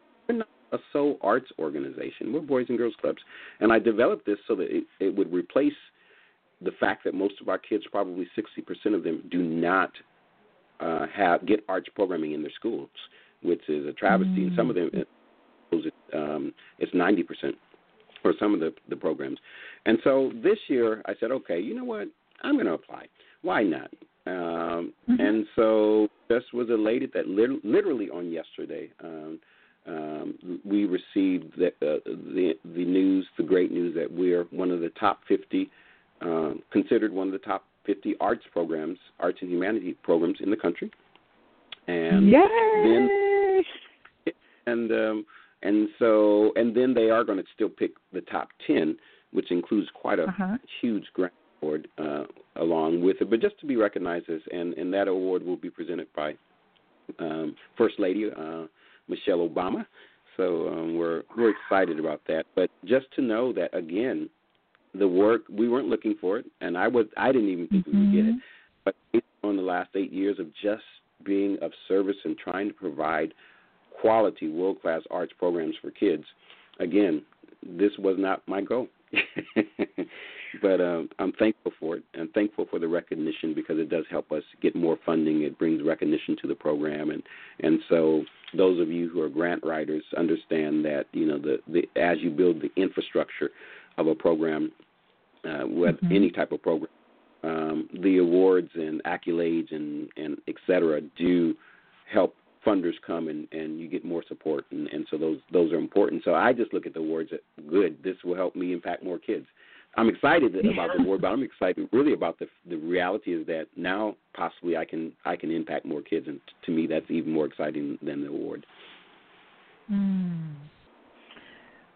a soul arts organization. We're boys and girls clubs. And I developed this so that it, it would replace the fact that most of our kids, probably 60% of them, do not uh, have get arts programming in their schools, which is a travesty. Mm. And some of them, it, um, it's 90% for some of the, the programs. And so this year, I said, okay, you know what? I'm going to apply. Why not? Um, mm-hmm. And so just was elated that lit- literally on yesterday, um, um, we received the, uh, the the news, the great news that we're one of the top 50, uh, considered one of the top 50 arts programs, arts and humanity programs in the country. And Yay! then and um, and so and then they are going to still pick the top 10, which includes quite a uh-huh. huge grant award uh, along with it. But just to be recognized as, and, and that award will be presented by um, First Lady uh, Michelle Obama. So um, we're we're excited about that. But just to know that again, the work we weren't looking for it, and I was I didn't even think mm-hmm. we would get it. But on the last eight years of just being of service and trying to provide quality world class arts programs for kids, again, this was not my goal. but um, I'm thankful for it. I'm thankful for the recognition because it does help us get more funding. It brings recognition to the program, and and so those of you who are grant writers understand that you know the, the as you build the infrastructure of a program, uh, with mm-hmm. any type of program, um, the awards and accolades and and et cetera do help funders come and and you get more support and and so those those are important so i just look at the awards at good this will help me impact more kids I'm excited about the award, but I'm excited really about the the reality is that now possibly I can I can impact more kids, and to me that's even more exciting than the award. Mm.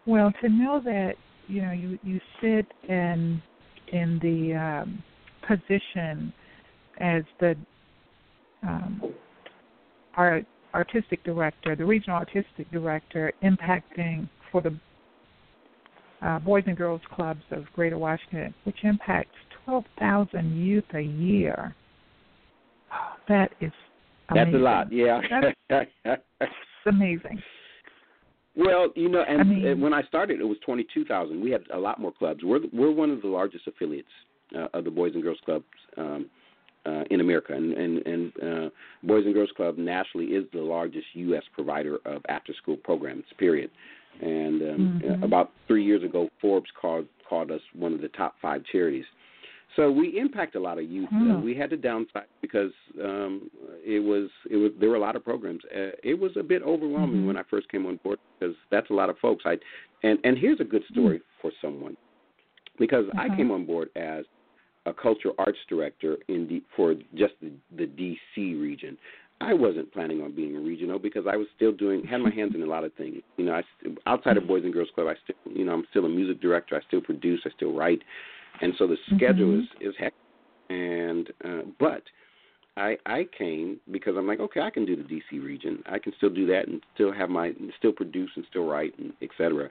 Well, to know that you know you you sit in in the um, position as the um, art, artistic director, the regional artistic director, impacting for the uh, Boys and Girls Clubs of Greater Washington, which impacts 12,000 youth a year. That is amazing. That's a lot, yeah. That's amazing. Well, you know, and, I mean, when I started, it was 22,000. We had a lot more clubs. We're we're one of the largest affiliates uh, of the Boys and Girls Clubs um, uh, in America, and and, and uh, Boys and Girls Club nationally is the largest U.S. provider of after-school programs. Period. And um, mm-hmm. about three years ago, Forbes called called us one of the top five charities. So we impact a lot of youth. Mm. Uh, we had to downsize because um, it was it was there were a lot of programs. Uh, it was a bit overwhelming mm-hmm. when I first came on board because that's a lot of folks. I and and here's a good story mm. for someone because uh-huh. I came on board as a cultural arts director in D, for just the, the DC region. I wasn't planning on being a regional because I was still doing had my hands in a lot of things. You know, I outside of Boys and Girls Club, I still you know I'm still a music director. I still produce. I still write, and so the schedule mm-hmm. is is heck. And uh, but I I came because I'm like okay I can do the DC region. I can still do that and still have my still produce and still write and et cetera.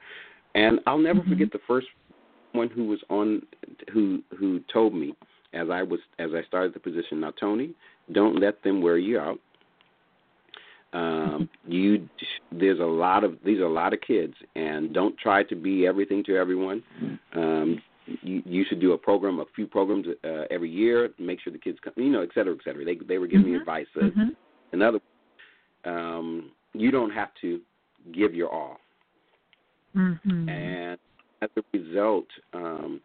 And I'll never mm-hmm. forget the first one who was on who who told me as I was as I started the position. Now Tony, don't let them wear you out um, you there's a lot of these are a lot of kids, and don't try to be everything to everyone. Um, you, you should do a program, a few programs uh, every year. Make sure the kids come, you know, et cetera, et cetera. They they were giving mm-hmm. me advice. Uh, mm-hmm. In other words, um, you don't have to give your all. Mm-hmm. And as a result, um,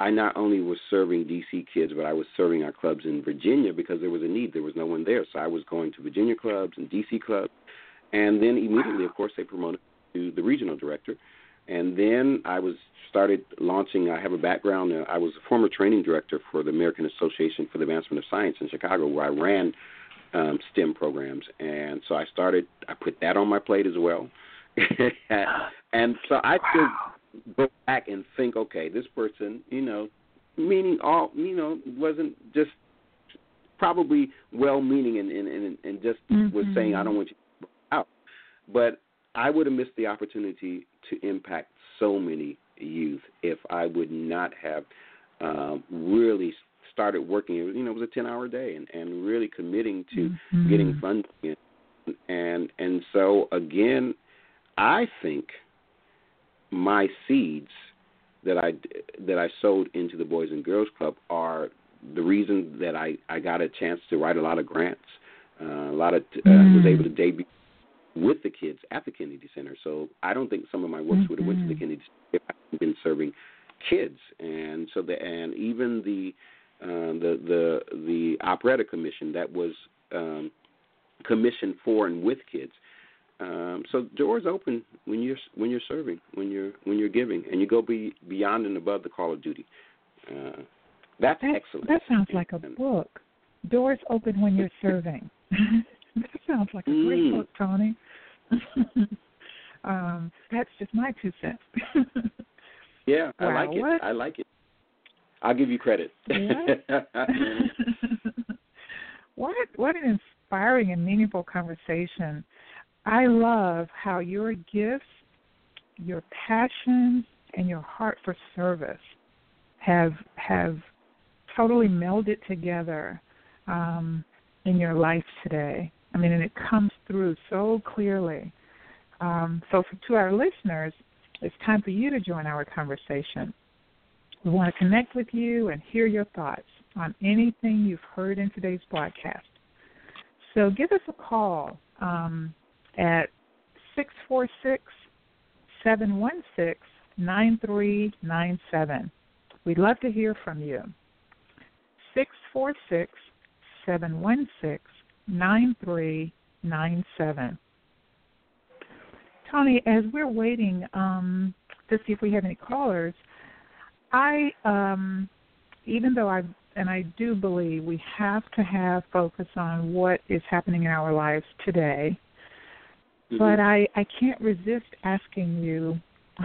I not only was serving DC kids, but I was serving our clubs in Virginia because there was a need. There was no one there, so I was going to Virginia clubs and DC clubs, and then immediately, of course, they promoted me to the regional director, and then I was started launching. I have a background. Uh, I was a former training director for the American Association for the Advancement of Science in Chicago, where I ran um, STEM programs, and so I started. I put that on my plate as well, and so I wow. Go back and think, okay, this person, you know, meaning all, you know, wasn't just probably well-meaning and and and, and just mm-hmm. was saying, I don't want you out, but I would have missed the opportunity to impact so many youth if I would not have um, really started working. You know, it was a ten-hour day, and and really committing to mm-hmm. getting funding, and and so again, I think my seeds that I that I sowed into the Boys and Girls Club are the reason that I I got a chance to write a lot of grants, uh, a lot of uh, mm. was able to debut with the kids at the Kennedy Center. So I don't think some of my works mm-hmm. would have went to the mm-hmm. Kennedy Center if I had been serving kids. And so the and even the uh, the the the operetta commission that was um, commissioned for and with kids. Um, so doors open when you're when you're serving, when you're when you're giving, and you go be beyond and above the call of duty. Uh, that's that, excellent. That sounds like a book. Doors open when you're serving. that sounds like a great mm. book, Tony. um, that's just my two cents. yeah, wow, I like it. What? I like it. I'll give you credit. what what an inspiring and meaningful conversation. I love how your gifts, your passion, and your heart for service have have totally melded together um, in your life today. I mean, and it comes through so clearly. Um, so, for, to our listeners, it's time for you to join our conversation. We want to connect with you and hear your thoughts on anything you've heard in today's broadcast. So, give us a call um, at 646 716 9397. We'd love to hear from you. 646 716 9397. Tony, as we're waiting um, to see if we have any callers, I, um, even though I, and I do believe we have to have focus on what is happening in our lives today, mm-hmm. but I, I can't resist asking you,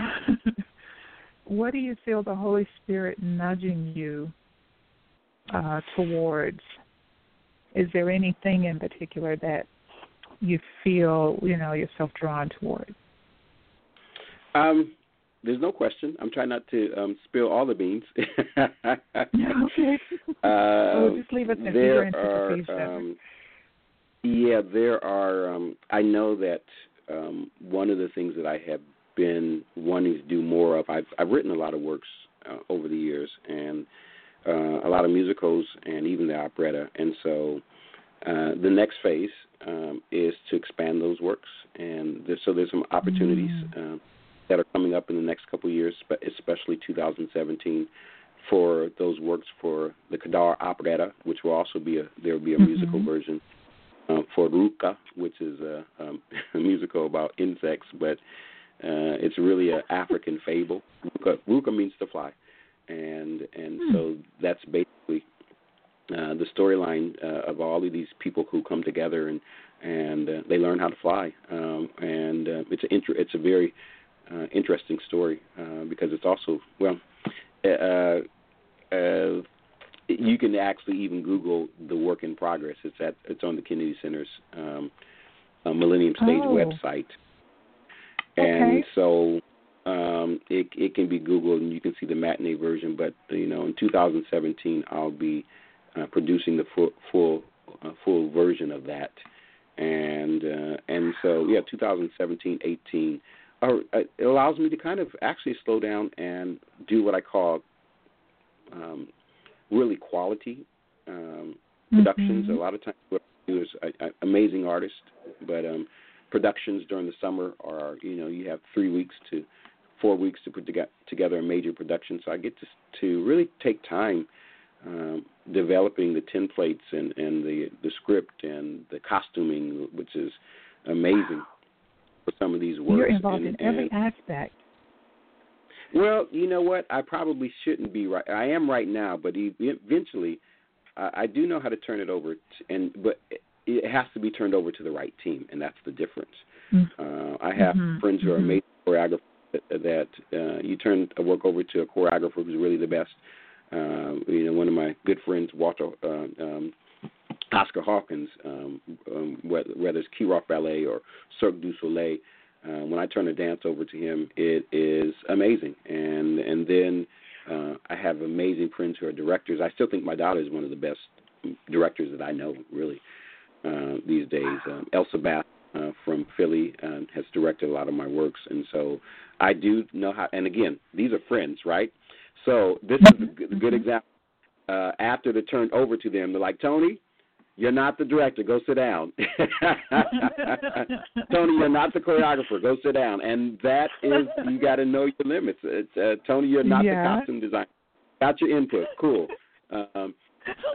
what do you feel the Holy Spirit nudging you uh, towards is there anything in particular that you feel you know yourself drawn toward? Um, there's no question. I'm trying not to um, spill all the beans. okay. Uh, we'll just leave it there. Are, um, yeah, there are. Um, I know that um, one of the things that I have been wanting to do more of. I've I've written a lot of works uh, over the years, and uh, a lot of musicals and even the operetta. And so uh, the next phase um, is to expand those works. And there's, so there's some opportunities mm. uh, that are coming up in the next couple of years, especially 2017, for those works for the Kadar operetta, which will also be a there will be a mm-hmm. musical version. Uh, for Ruka, which is a, um, a musical about insects, but uh, it's really an African fable. Ruka, Ruka means to fly and and hmm. so that's basically uh, the storyline uh, of all of these people who come together and and uh, they learn how to fly. Um, and uh, it's a inter- it's a very uh, interesting story uh, because it's also well. Uh, uh, you can actually even Google the work in progress. It's at it's on the Kennedy Center's um, uh, Millennium Stage oh. website, okay. and so um, it it can be Googled and you can see the matinee version. But you know, in 2017, I'll be uh, producing the full full uh, full version of that, and uh, and so yeah, 2017, 18. Uh, it allows me to kind of actually slow down and do what I call um, really quality um, productions. Mm-hmm. A lot of times, what he was an amazing artist, but um, productions during the summer are you know you have three weeks to four weeks to put together a major production. So I get to to really take time um, developing the templates and and the the script and the costuming, which is amazing for some of these works. You're involved and, in every aspect. Well, you know what? I probably shouldn't be right. I am right now, but eventually, uh, I do know how to turn it over. To, and but it has to be turned over to the right team, and that's the difference. Mm-hmm. Uh, I have mm-hmm. friends who are mm-hmm. amazing choreographers that, that uh, you turn a work over to a choreographer who's really the best. Uh, you know, one of my good friends, Walter uh, um, Oscar Hawkins, um, um, whether it's Kirov Ballet or Cirque du Soleil, uh, when I turn a dance over to him, it is amazing. And and then uh, I have amazing friends who are directors. I still think my daughter is one of the best directors that I know, really, uh, these days. Um, Elsa Bath uh, from Philly uh, has directed a lot of my works, and so I do know how. And again, these are friends, right? So this is a good, a good example. Uh, after they turned over to them, they're like, Tony, you're not the director. Go sit down. Tony, you're not the choreographer. Go sit down. And that is, you got to know your limits. It's, uh, Tony, you're not yeah. the costume designer. Got your input. Cool. Um,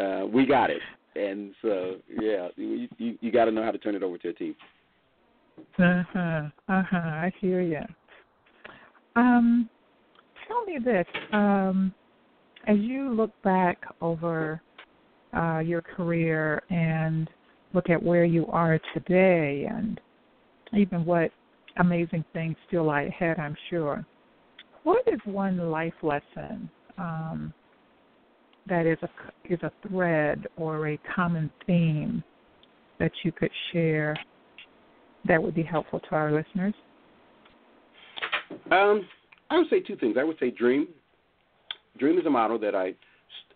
uh, we got it. And so, yeah, you you, you got to know how to turn it over to a team. Uh huh. Uh huh. I hear you. Um, tell me this. Um, as you look back over uh, your career and look at where you are today and even what amazing things still lie ahead, I'm sure. What is one life lesson um, that is a is a thread or a common theme that you could share that would be helpful to our listeners? Um, I would say two things. I would say dream. Dream is a model that I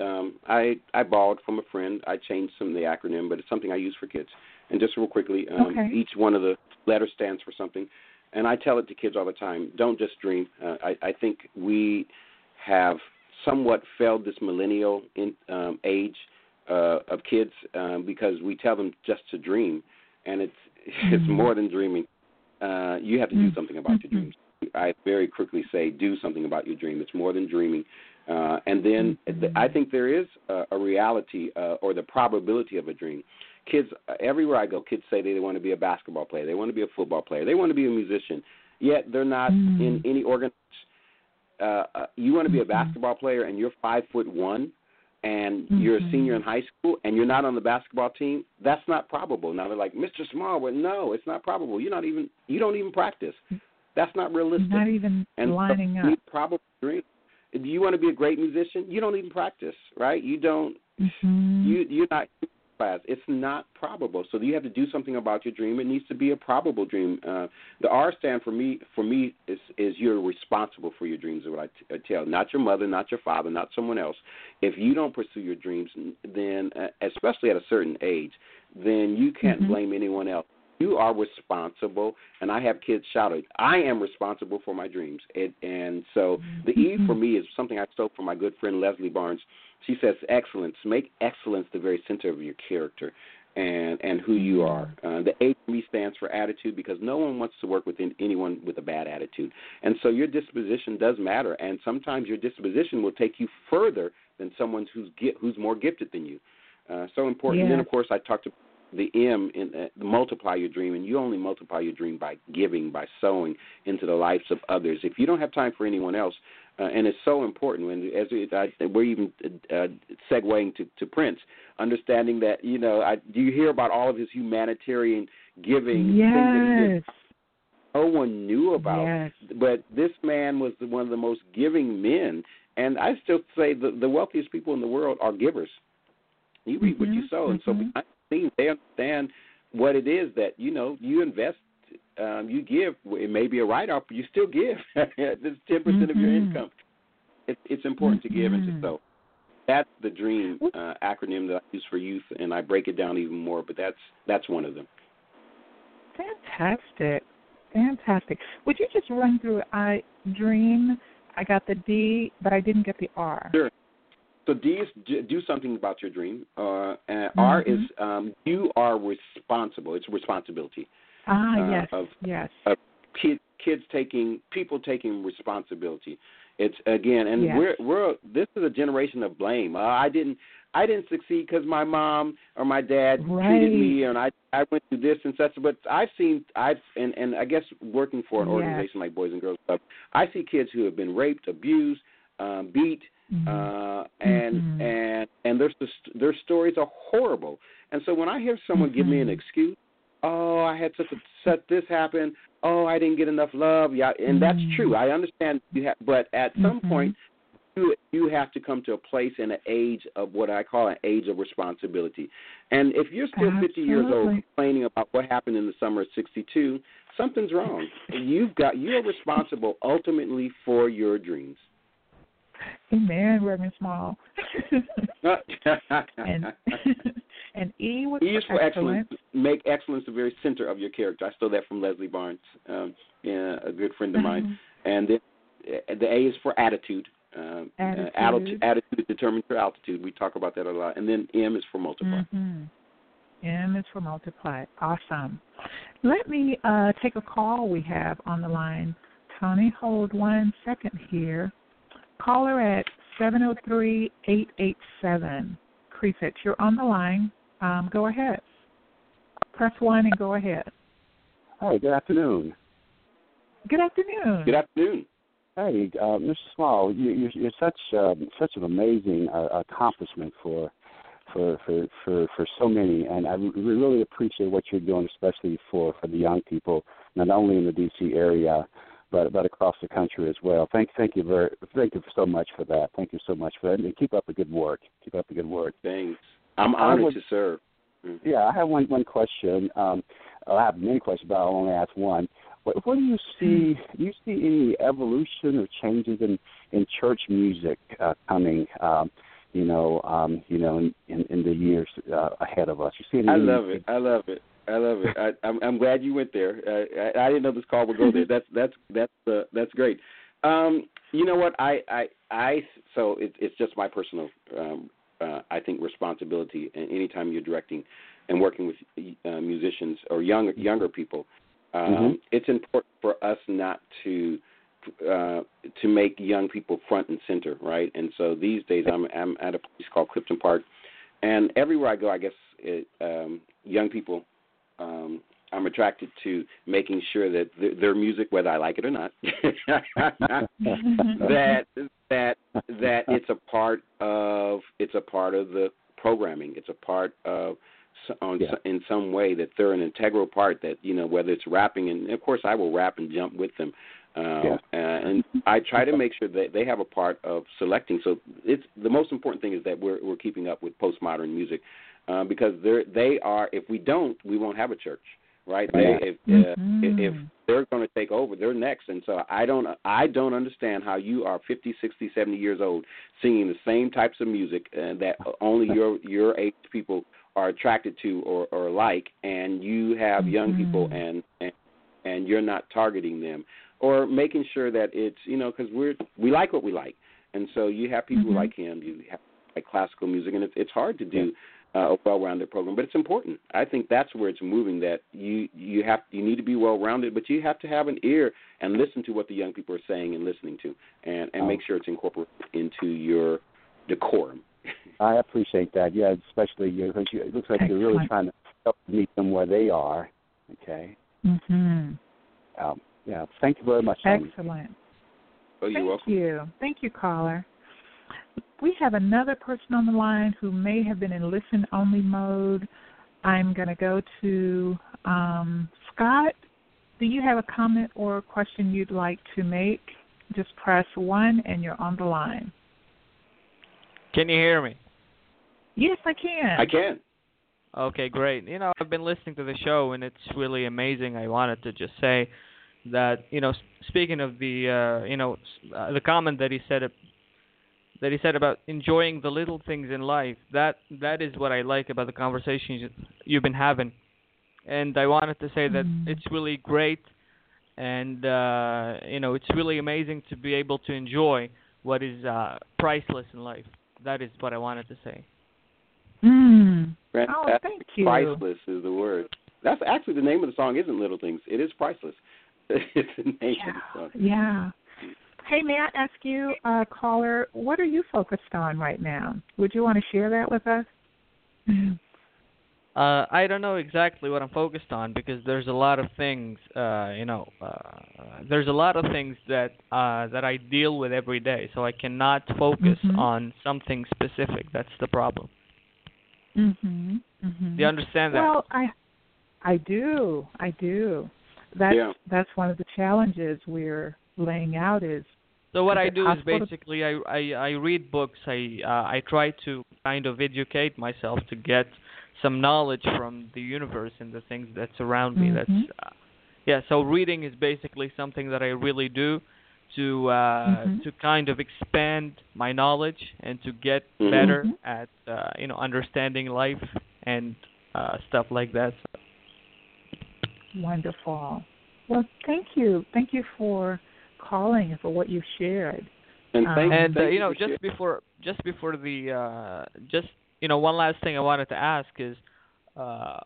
um, I I borrowed from a friend. I changed some of the acronym, but it's something I use for kids. And just real quickly, um, okay. each one of the letters stands for something, and I tell it to kids all the time. Don't just dream. Uh, I I think we have somewhat failed this millennial in, um, age uh, of kids um, because we tell them just to dream, and it's mm-hmm. it's more than dreaming. Uh, you have to do something about your dreams. I very quickly say, do something about your dream. It's more than dreaming. Uh, and then mm-hmm. I think there is a, a reality uh, or the probability of a dream. Kids, uh, everywhere I go, kids say they, they want to be a basketball player, they want to be a football player, they want to be a musician, yet they're not mm-hmm. in any organization. Uh, uh, you want to be a mm-hmm. basketball player and you're five foot one, and mm-hmm. you're a senior in high school and you're not on the basketball team. That's not probable. Now they're like, Mr. Smallwood, no, it's not probable. You're not even you don't even practice. That's not realistic. Not even and lining so up. Probably dream. Do you want to be a great musician? You don't even practice, right? You don't. Mm-hmm. You you're not class. It's not probable. So you have to do something about your dream. It needs to be a probable dream. Uh, the R stand for me for me is is you're responsible for your dreams. Is what I, t- I tell. Not your mother, not your father, not someone else. If you don't pursue your dreams, then uh, especially at a certain age, then you can't mm-hmm. blame anyone else you are responsible and i have kids shouting i am responsible for my dreams. It, and so the e for me is something i stole from my good friend leslie barnes. She says excellence make excellence the very center of your character and and who you are. Uh, the a for me stands for attitude because no one wants to work with anyone with a bad attitude. And so your disposition does matter and sometimes your disposition will take you further than someone who's who's more gifted than you. Uh, so important. Yeah. And then, of course, I talked to the M in uh, multiply your dream, and you only multiply your dream by giving, by sowing into the lives of others. If you don't have time for anyone else, uh, and it's so important when as we, I, we're even uh, segueing to, to Prince, understanding that you know, I, do you hear about all of his humanitarian giving? Yes. No one knew about, yes. but this man was the, one of the most giving men, and I still say the, the wealthiest people in the world are givers. You read mm-hmm. what you sow, and so mm-hmm team, they understand what it is that you know you invest, um, you give. It may be a write-off, but you still give. it's ten percent of your Mm-hmm. income. It, it's important mm-hmm. to give and to sow. That's the dream uh, acronym that I use for youth, and I break it down even more. But that's that's one of them. Fantastic, fantastic. Would you just run through I dream? I got the D, but I didn't get the R. Sure. So D is do something about your dream. Uh, and mm-hmm. R is um, you are responsible. It's responsibility. Ah, uh, yes, of, yes. Of kid, kids taking people taking responsibility. It's again, and yes. we're we're this is a generation of blame. Uh, I didn't I didn't succeed because my mom or my dad right. treated me, and I I went through this and such. But I've seen I've and and I guess working for an yes. organization like Boys and Girls Club, I see kids who have been raped, abused, um, beat, mm-hmm. uh, and mm-hmm. and and their their stories are horrible. And so when I hear someone mm-hmm. give me an excuse, oh, I had such a such this happen. Oh, I didn't get enough love. Yeah, and that's mm-hmm. true. I understand you have, but at some Mm-hmm. point, you you have to come to a place in an age of what I call an age of responsibility. And if you're still 50 years old complaining about what happened in the summer of '62, something's wrong. You've got you're responsible ultimately for your dreams. Amen, Reverend Small. and and E was E is for excellence. excellence. Make excellence the very center of your character. I stole that from Leslie Barnes, um, yeah, a good friend of mine. And then uh, the A is for attitude. Um, Attitude. Uh, altitude, attitude determines your altitude. We talk about that a lot. And then M is for multiply. hmm M is for multiply. Awesome. Let me uh, take a call we have on the line. Tony, hold one second here. Caller at 703-887. Prefix, you're on the line. Um, go ahead. Press 1 and go ahead. Hi, good afternoon. Good afternoon. Good afternoon. Hey, uh, Mr. Small, you, you're, you're such um, such an amazing uh, accomplishment for for for for for so many, and I re- really appreciate what you're doing, especially for for the young people, not only in the D.C. area, but but across the country as well. Thank thank you very thank you so much for that. Thank you so much for that, and keep up the good work. Keep up the good work. Thanks. I'm honored would- to serve. Yeah, I have one one question. Um, I have many questions, but I'll only ask one. What, what do you see? Do you see any evolution or changes in in church music uh, coming? Um, you know, um, you know, in in, in the years uh, ahead of us. You see? Any, I love it. I love it. I love it. I, I'm, I'm glad you went there. Uh, I, I didn't know this call would go there. That's that's that's uh, that's great. Um, you know what? I I I so it, it's just my personal. Um, uh, I think responsibility. And anytime you're directing and working with uh, musicians or younger younger people, um, Mhm. it's important for us not to uh, to make young people front and center, right? And so these days, I'm I'm at a place called Clifton Park, and everywhere I go, I guess it, um, young people. Um, I'm attracted to making sure that th- their music, whether I like it or not, that that that it's a part of it's a part of the programming. It's a part of s- on Yeah. s- in some way that they're an integral part. That you know whether it's rapping and of course I will rap and jump with them. Um, Yeah. uh, and I try to make sure that they have a part of selecting. So it's the most important thing is that we're we're keeping up with postmodern music uh, because they're they are. If we don't, we won't have a church, right? Yeah. They, if, uh, Mhm. if if they're going to take over, they're next. And so I don't I don't understand how you are 50, 60, 70 years old singing the same types of music uh, that only your your age people are attracted to or or like, and you have young people Mhm. and and and you're not targeting them or making sure that it's you know because we're we like what we like, and so you have people Mhm. who like him, you have like classical music, and it's it's hard to do uh, a well-rounded program, but it's important. I think that's where it's moving. That you you have you need to be well-rounded, but you have to have an ear and listen to what the young people are saying and listening to, and and Oh. make sure it's incorporated into your decorum. I appreciate that. Yeah, especially you, because you, it looks like you're really trying to help meet them where they are. Okay. Mhm. Um, yeah. Thank you very much. Excellent. Oh, you're Thank welcome. you. Thank you, caller. We have another person on the line who may have been in listen only mode. I'm going to go to um, Scott. Do you have a comment or a question you'd like to make? Just press 1 and you're on the line. Can you hear me? Yes, I can. I can. Okay, great. You know, I've been listening to the show and it's really amazing. I wanted to just say that, you know, speaking of the uh, you know, uh, the comment that he said ab- that he said about enjoying the little things in life. That that is what I like about the conversations you've been having. And I wanted to say that Mm. it's really great and uh, you know, it's really amazing to be able to enjoy what is uh, priceless in life. that is what I wanted to say. Mm. Oh, thank you. Priceless is the word. That's actually the name of the song. Isn't Little Things? It is priceless. it's the name Yeah. of the song. Yeah. Hey, may I ask you, uh, caller, what are you focused on right now? Would you want to share that with us? Uh, I don't know exactly what I'm focused on because there's a lot of things, uh, you know, uh, there's a lot of things that uh, that I deal with every day, so I cannot focus Mhm. on something specific. That's the problem. Mhm. Mhm. Do you understand that? Well, I I do. I do. That's Yeah. that's one of the challenges we're laying out is So what Is I do is possible to- basically I, I I read books. I uh, I try to kind of educate myself to get some knowledge from the universe and the things that surround me. Mhm. That's uh, yeah. So reading is basically something that I really do to uh, Mhm. to kind of expand my knowledge and to get Mhm. better Mhm. at uh, you know understanding life and uh, stuff like that. So, wonderful. Well, thank you. Thank you for calling and for what you shared. And Um, thank, and uh, you know for just before just before the uh just you know one last thing i wanted to ask is uh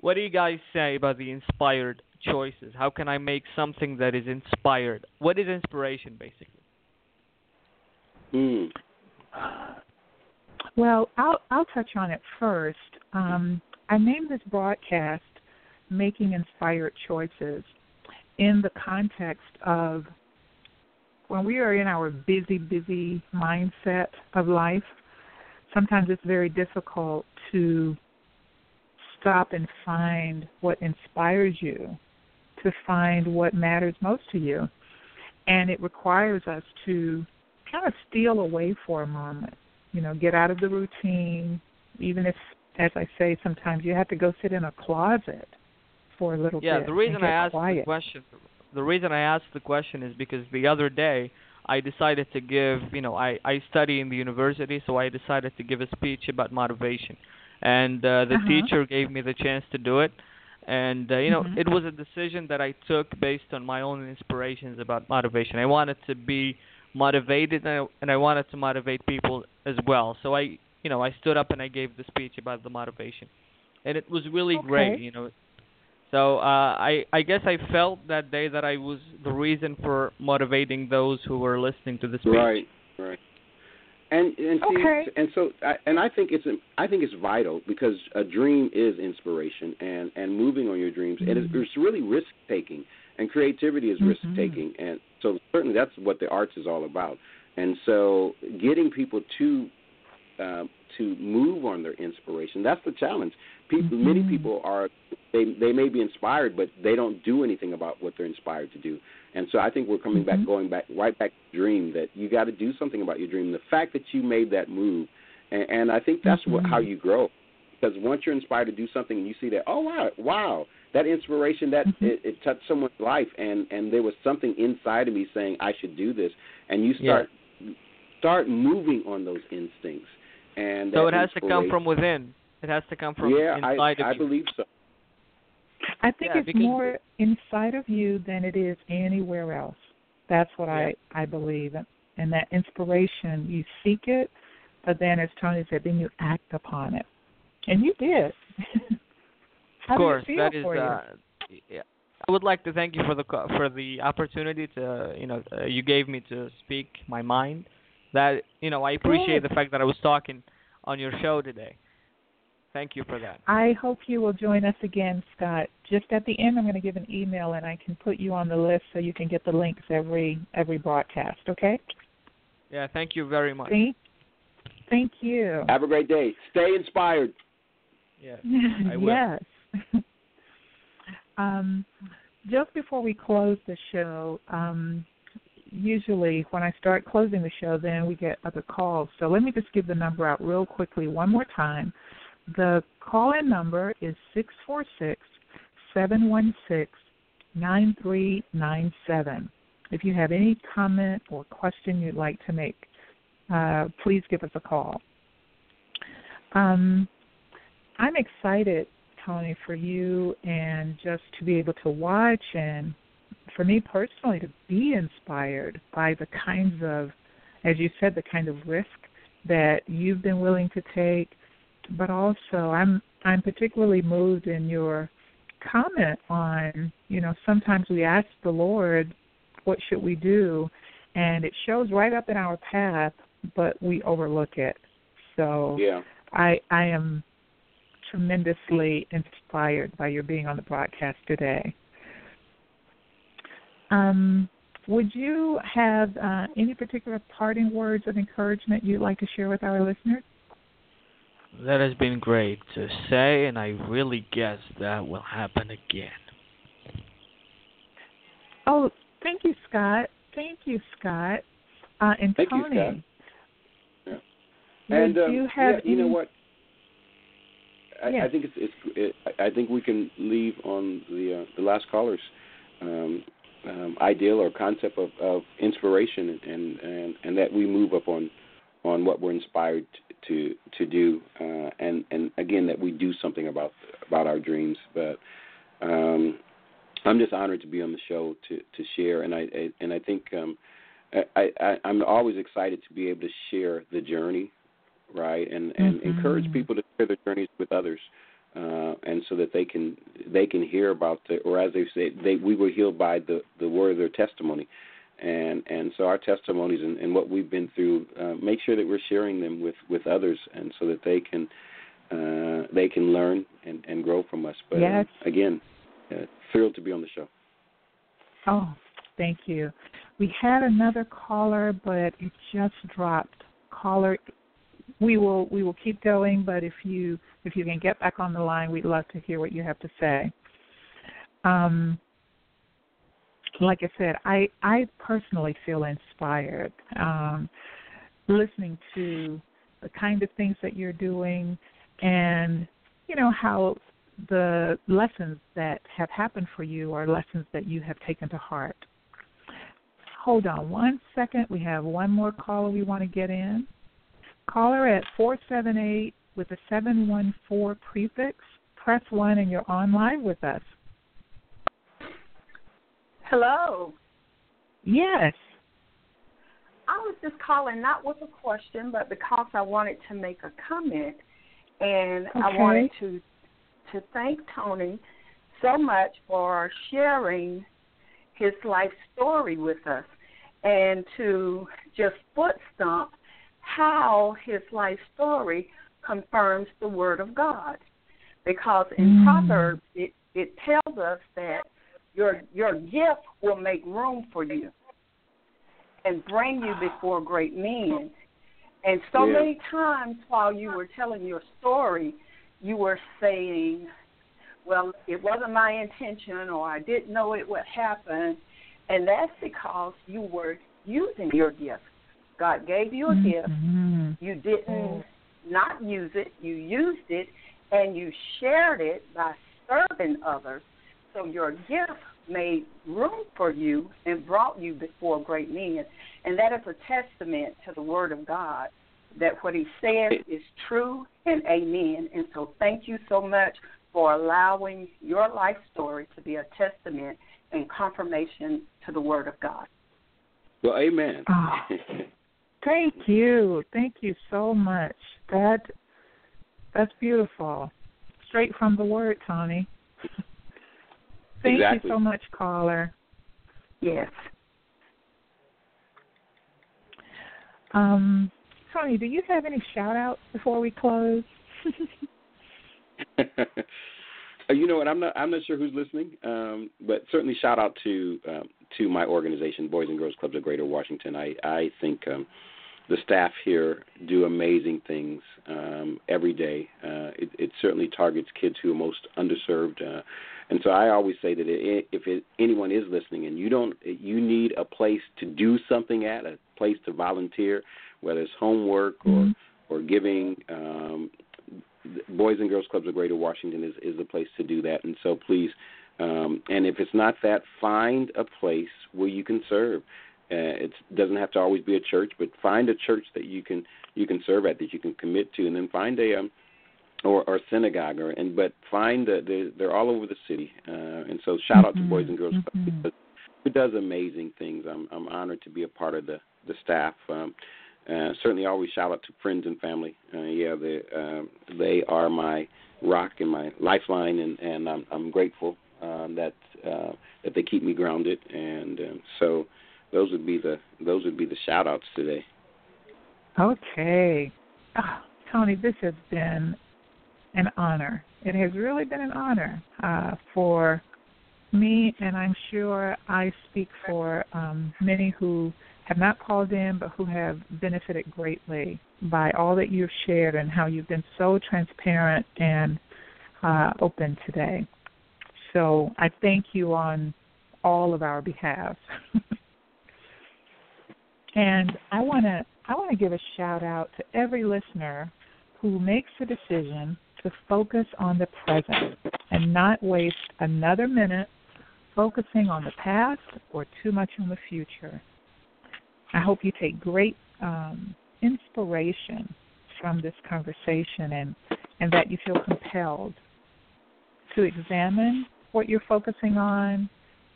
what do you guys say about the inspired choices how can i make something that is inspired what is inspiration basically sharing. Well, I'll I'll touch on it first. Um, I named this broadcast "Making Inspired Choices" in the context of when we are in our busy, busy mindset of life. Sometimes it's very difficult to stop and find what inspires you, to find what matters most to you, and it requires us to kind of steal away for a moment you know, get out of the routine, even if, as I say, sometimes you have to go sit in a closet for a little yeah bit. the reason i asked quiet. the question the reason i asked the question is because the other day i decided to give you know i i study in the university so i decided to give a speech about motivation and uh, the Uh-huh. teacher gave me the chance to do it and uh, you know Mhm. it was a decision that i took based on my own inspirations about motivation i wanted to be motivated and I, and I wanted to motivate people as well so i you know i stood up and i gave the speech about the motivation and it was really great you know so uh, I I guess I felt that day that I was the reason for motivating those who were listening to the speech. Right, right. And and see, Okay. and so I, and I think it's I think it's vital because a dream is inspiration and and moving on your dreams and it's, Mhm. it's really risk taking and creativity is Mhm. risk taking and so certainly that's what the arts is all about. And so getting people to um, to move on their inspiration that's the challenge. People, many Mhm. people are they they may be inspired but they don't do anything about what they're inspired to do. And so I think we're coming back, Mhm. going back, right back to the dream that you got to do something about your dream. The fact that you made that move, and, and I think that's what Mhm. how you grow. Because once you're inspired to do something, and you see that, oh wow, wow, that inspiration that Mhm. it, it touched someone's life, and and there was something inside of me saying I should do this, and you Yeah. start start moving on those instincts. And So it has to come from within. It has to come from yeah, I inside I of you. believe so. I think Yeah, it's more inside of you than it is anywhere else. That's what Yeah. I I believe, and that inspiration you seek it, but then as Tony said, then you act upon it, and you did. How of course, did it feel that is. for you? Uh, yeah. I would like to thank you for the co- for the opportunity to you know uh, you gave me to speak my mind. That you know I appreciate Good. the fact that I was talking on your show today. Thank you for that. I hope you will join us again, Scott. Just at the end, I'm going to give an email, and I can put you on the list so you can get the links every every broadcast. Okay? Yeah, thank you very much. Thank, thank you. Have a great day. Stay inspired. Yes. I will. yes. um, just before we close the show, um, usually when I start closing the show, then we get other calls. So let me just give the number out real quickly one more time. The call in number is six four six seven one six nine three nine seven. If you have any comment or question you'd like to make, uh, please give us a call. Um, I'm excited, Tony, for you and just to be able to watch and for me personally to be inspired by the kinds of, as you said, the kind of risk that you've been willing to take, but also I'm I'm particularly moved in your comment on, you know, sometimes we ask the Lord, what should we do? And it shows right up in our path, but we overlook it. So yeah. I I am tremendously inspired by your being on the broadcast today. Um, would you have uh, any particular parting words of encouragement you'd like to share with our listeners? That has been great to say, and I really guess that will happen again. Oh, thank you, Scott. Thank you, Scott. Uh, and thank Tony. You, Scott. Yeah. And um, you have yeah, you know what? I, yes. I think it's, it's it, I think we can leave on the uh, the last callers um, um, ideal or concept of, of inspiration and, and and that we move up on on what we're inspired to to do uh, and and again that we do something about about our dreams. But um, I'm just honored to be on the show to to share. And I, I and I think um, I, I I'm always excited to be able to share the journey right? And and mm-hmm. encourage people to share their journeys with others uh, and so that they can they can hear about the or as they say they we were healed by the the word of their testimony and and so our testimonies and, and what we've been through uh, make sure that we're sharing them with with others and so that they can uh, they can learn and, and grow from us but yes. uh, again uh, thrilled to be on the show oh thank you we had another caller but it just dropped caller we will we will keep going, but if you if you can get back on the line, we'd love to hear what you have to say. Um, like I said, I I personally feel inspired um, listening to the kind of things that you're doing, and you know how the lessons that have happened for you are lessons that you have taken to heart. Hold on one second. We have one more caller we want to get in. Caller at 478 with a 714 prefix. Press 1 and you're on live with us. Hello. Yes. I was just calling not with a question, but because I wanted to make a comment, and okay. I wanted to to thank Tony so much for sharing his life story with us, and to just foot stomp how his life story confirms the word of God. Because in mm. Proverbs it, it tells us that your your gift will make room for you and bring you before great men. And so yeah. many times while you were telling your story, you were saying, Well, it wasn't my intention or I didn't know it would happen and that's because you were using your gift God gave you a mm-hmm. gift. You didn't not use it. You used it, and you shared it by serving others. So your gift made room for you and brought you before great men. And that is a testament to the Word of God that what He says is true and amen. And so thank you so much for allowing your life story to be a testament and confirmation to the Word of God. Well, amen. Oh. Thank you. Thank you so much. That that's beautiful. Straight from the word, Tony. Thank exactly. you so much, caller. Yes. Um, Tony, do you have any shout outs before we close? you know what? I'm not. I'm not sure who's listening, um, but certainly shout out to um, to my organization, Boys and Girls Clubs of Greater Washington. I I think um, the staff here do amazing things um, every day. Uh, it, it certainly targets kids who are most underserved, uh, and so I always say that it, if it, anyone is listening and you don't, you need a place to do something at, a place to volunteer, whether it's homework or mm-hmm. or giving. Um, Boys and Girls Clubs of Greater Washington is is the place to do that, and so please. Um, and if it's not that, find a place where you can serve. Uh, it doesn't have to always be a church, but find a church that you can you can serve at that you can commit to, and then find a um, or or synagogue or and but find that they're, they're all over the city. Uh, and so shout mm-hmm. out to Boys and Girls mm-hmm. because it does amazing things. I'm I'm honored to be a part of the the staff. Um, uh, certainly always shout out to friends and family. Uh, yeah, they uh, they are my rock and my lifeline, and and I'm I'm grateful um, that uh, that they keep me grounded, and um, so those would be the those would be the shout outs today. Okay, oh, Tony, this has been an honor. It has really been an honor uh, for me, and I'm sure I speak for um, many who have not called in but who have benefited greatly by all that you've shared and how you've been so transparent and uh, open today. So I thank you on all of our behalf. and I want to I want to give a shout out to every listener who makes the decision to focus on the present and not waste another minute focusing on the past or too much on the future. I hope you take great um, inspiration from this conversation and, and that you feel compelled to examine what you're focusing on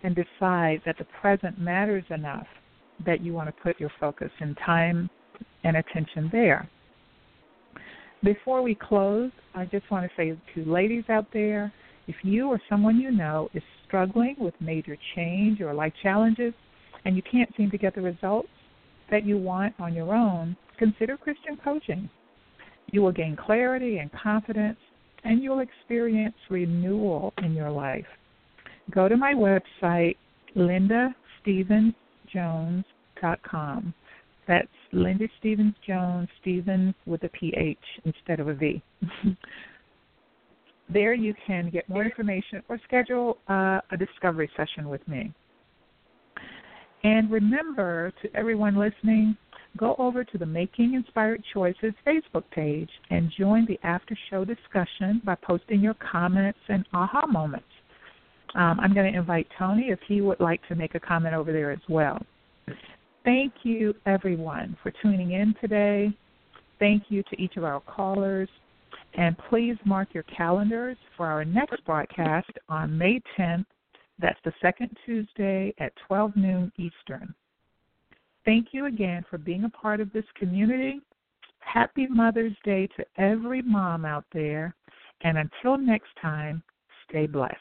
and decide that the present matters enough that you want to put your focus and time and attention there. Before we close, I just want to say to ladies out there if you or someone you know is struggling with major change or life challenges and you can't seem to get the results that you want on your own, consider Christian coaching. You will gain clarity and confidence, and you'll experience renewal in your life. Go to my website, lindastephensjones.com. That's Linda Stephens Jones, Stephens with a PH instead of a V. There you can get more information or schedule uh, a discovery session with me. And remember to everyone listening, go over to the Making Inspired Choices Facebook page and join the after show discussion by posting your comments and aha moments. Um, I'm going to invite Tony if he would like to make a comment over there as well. Thank you, everyone, for tuning in today. Thank you to each of our callers. And please mark your calendars for our next broadcast on May 10th. That's the second Tuesday at 12 noon Eastern. Thank you again for being a part of this community. Happy Mother's Day to every mom out there. And until next time, stay blessed.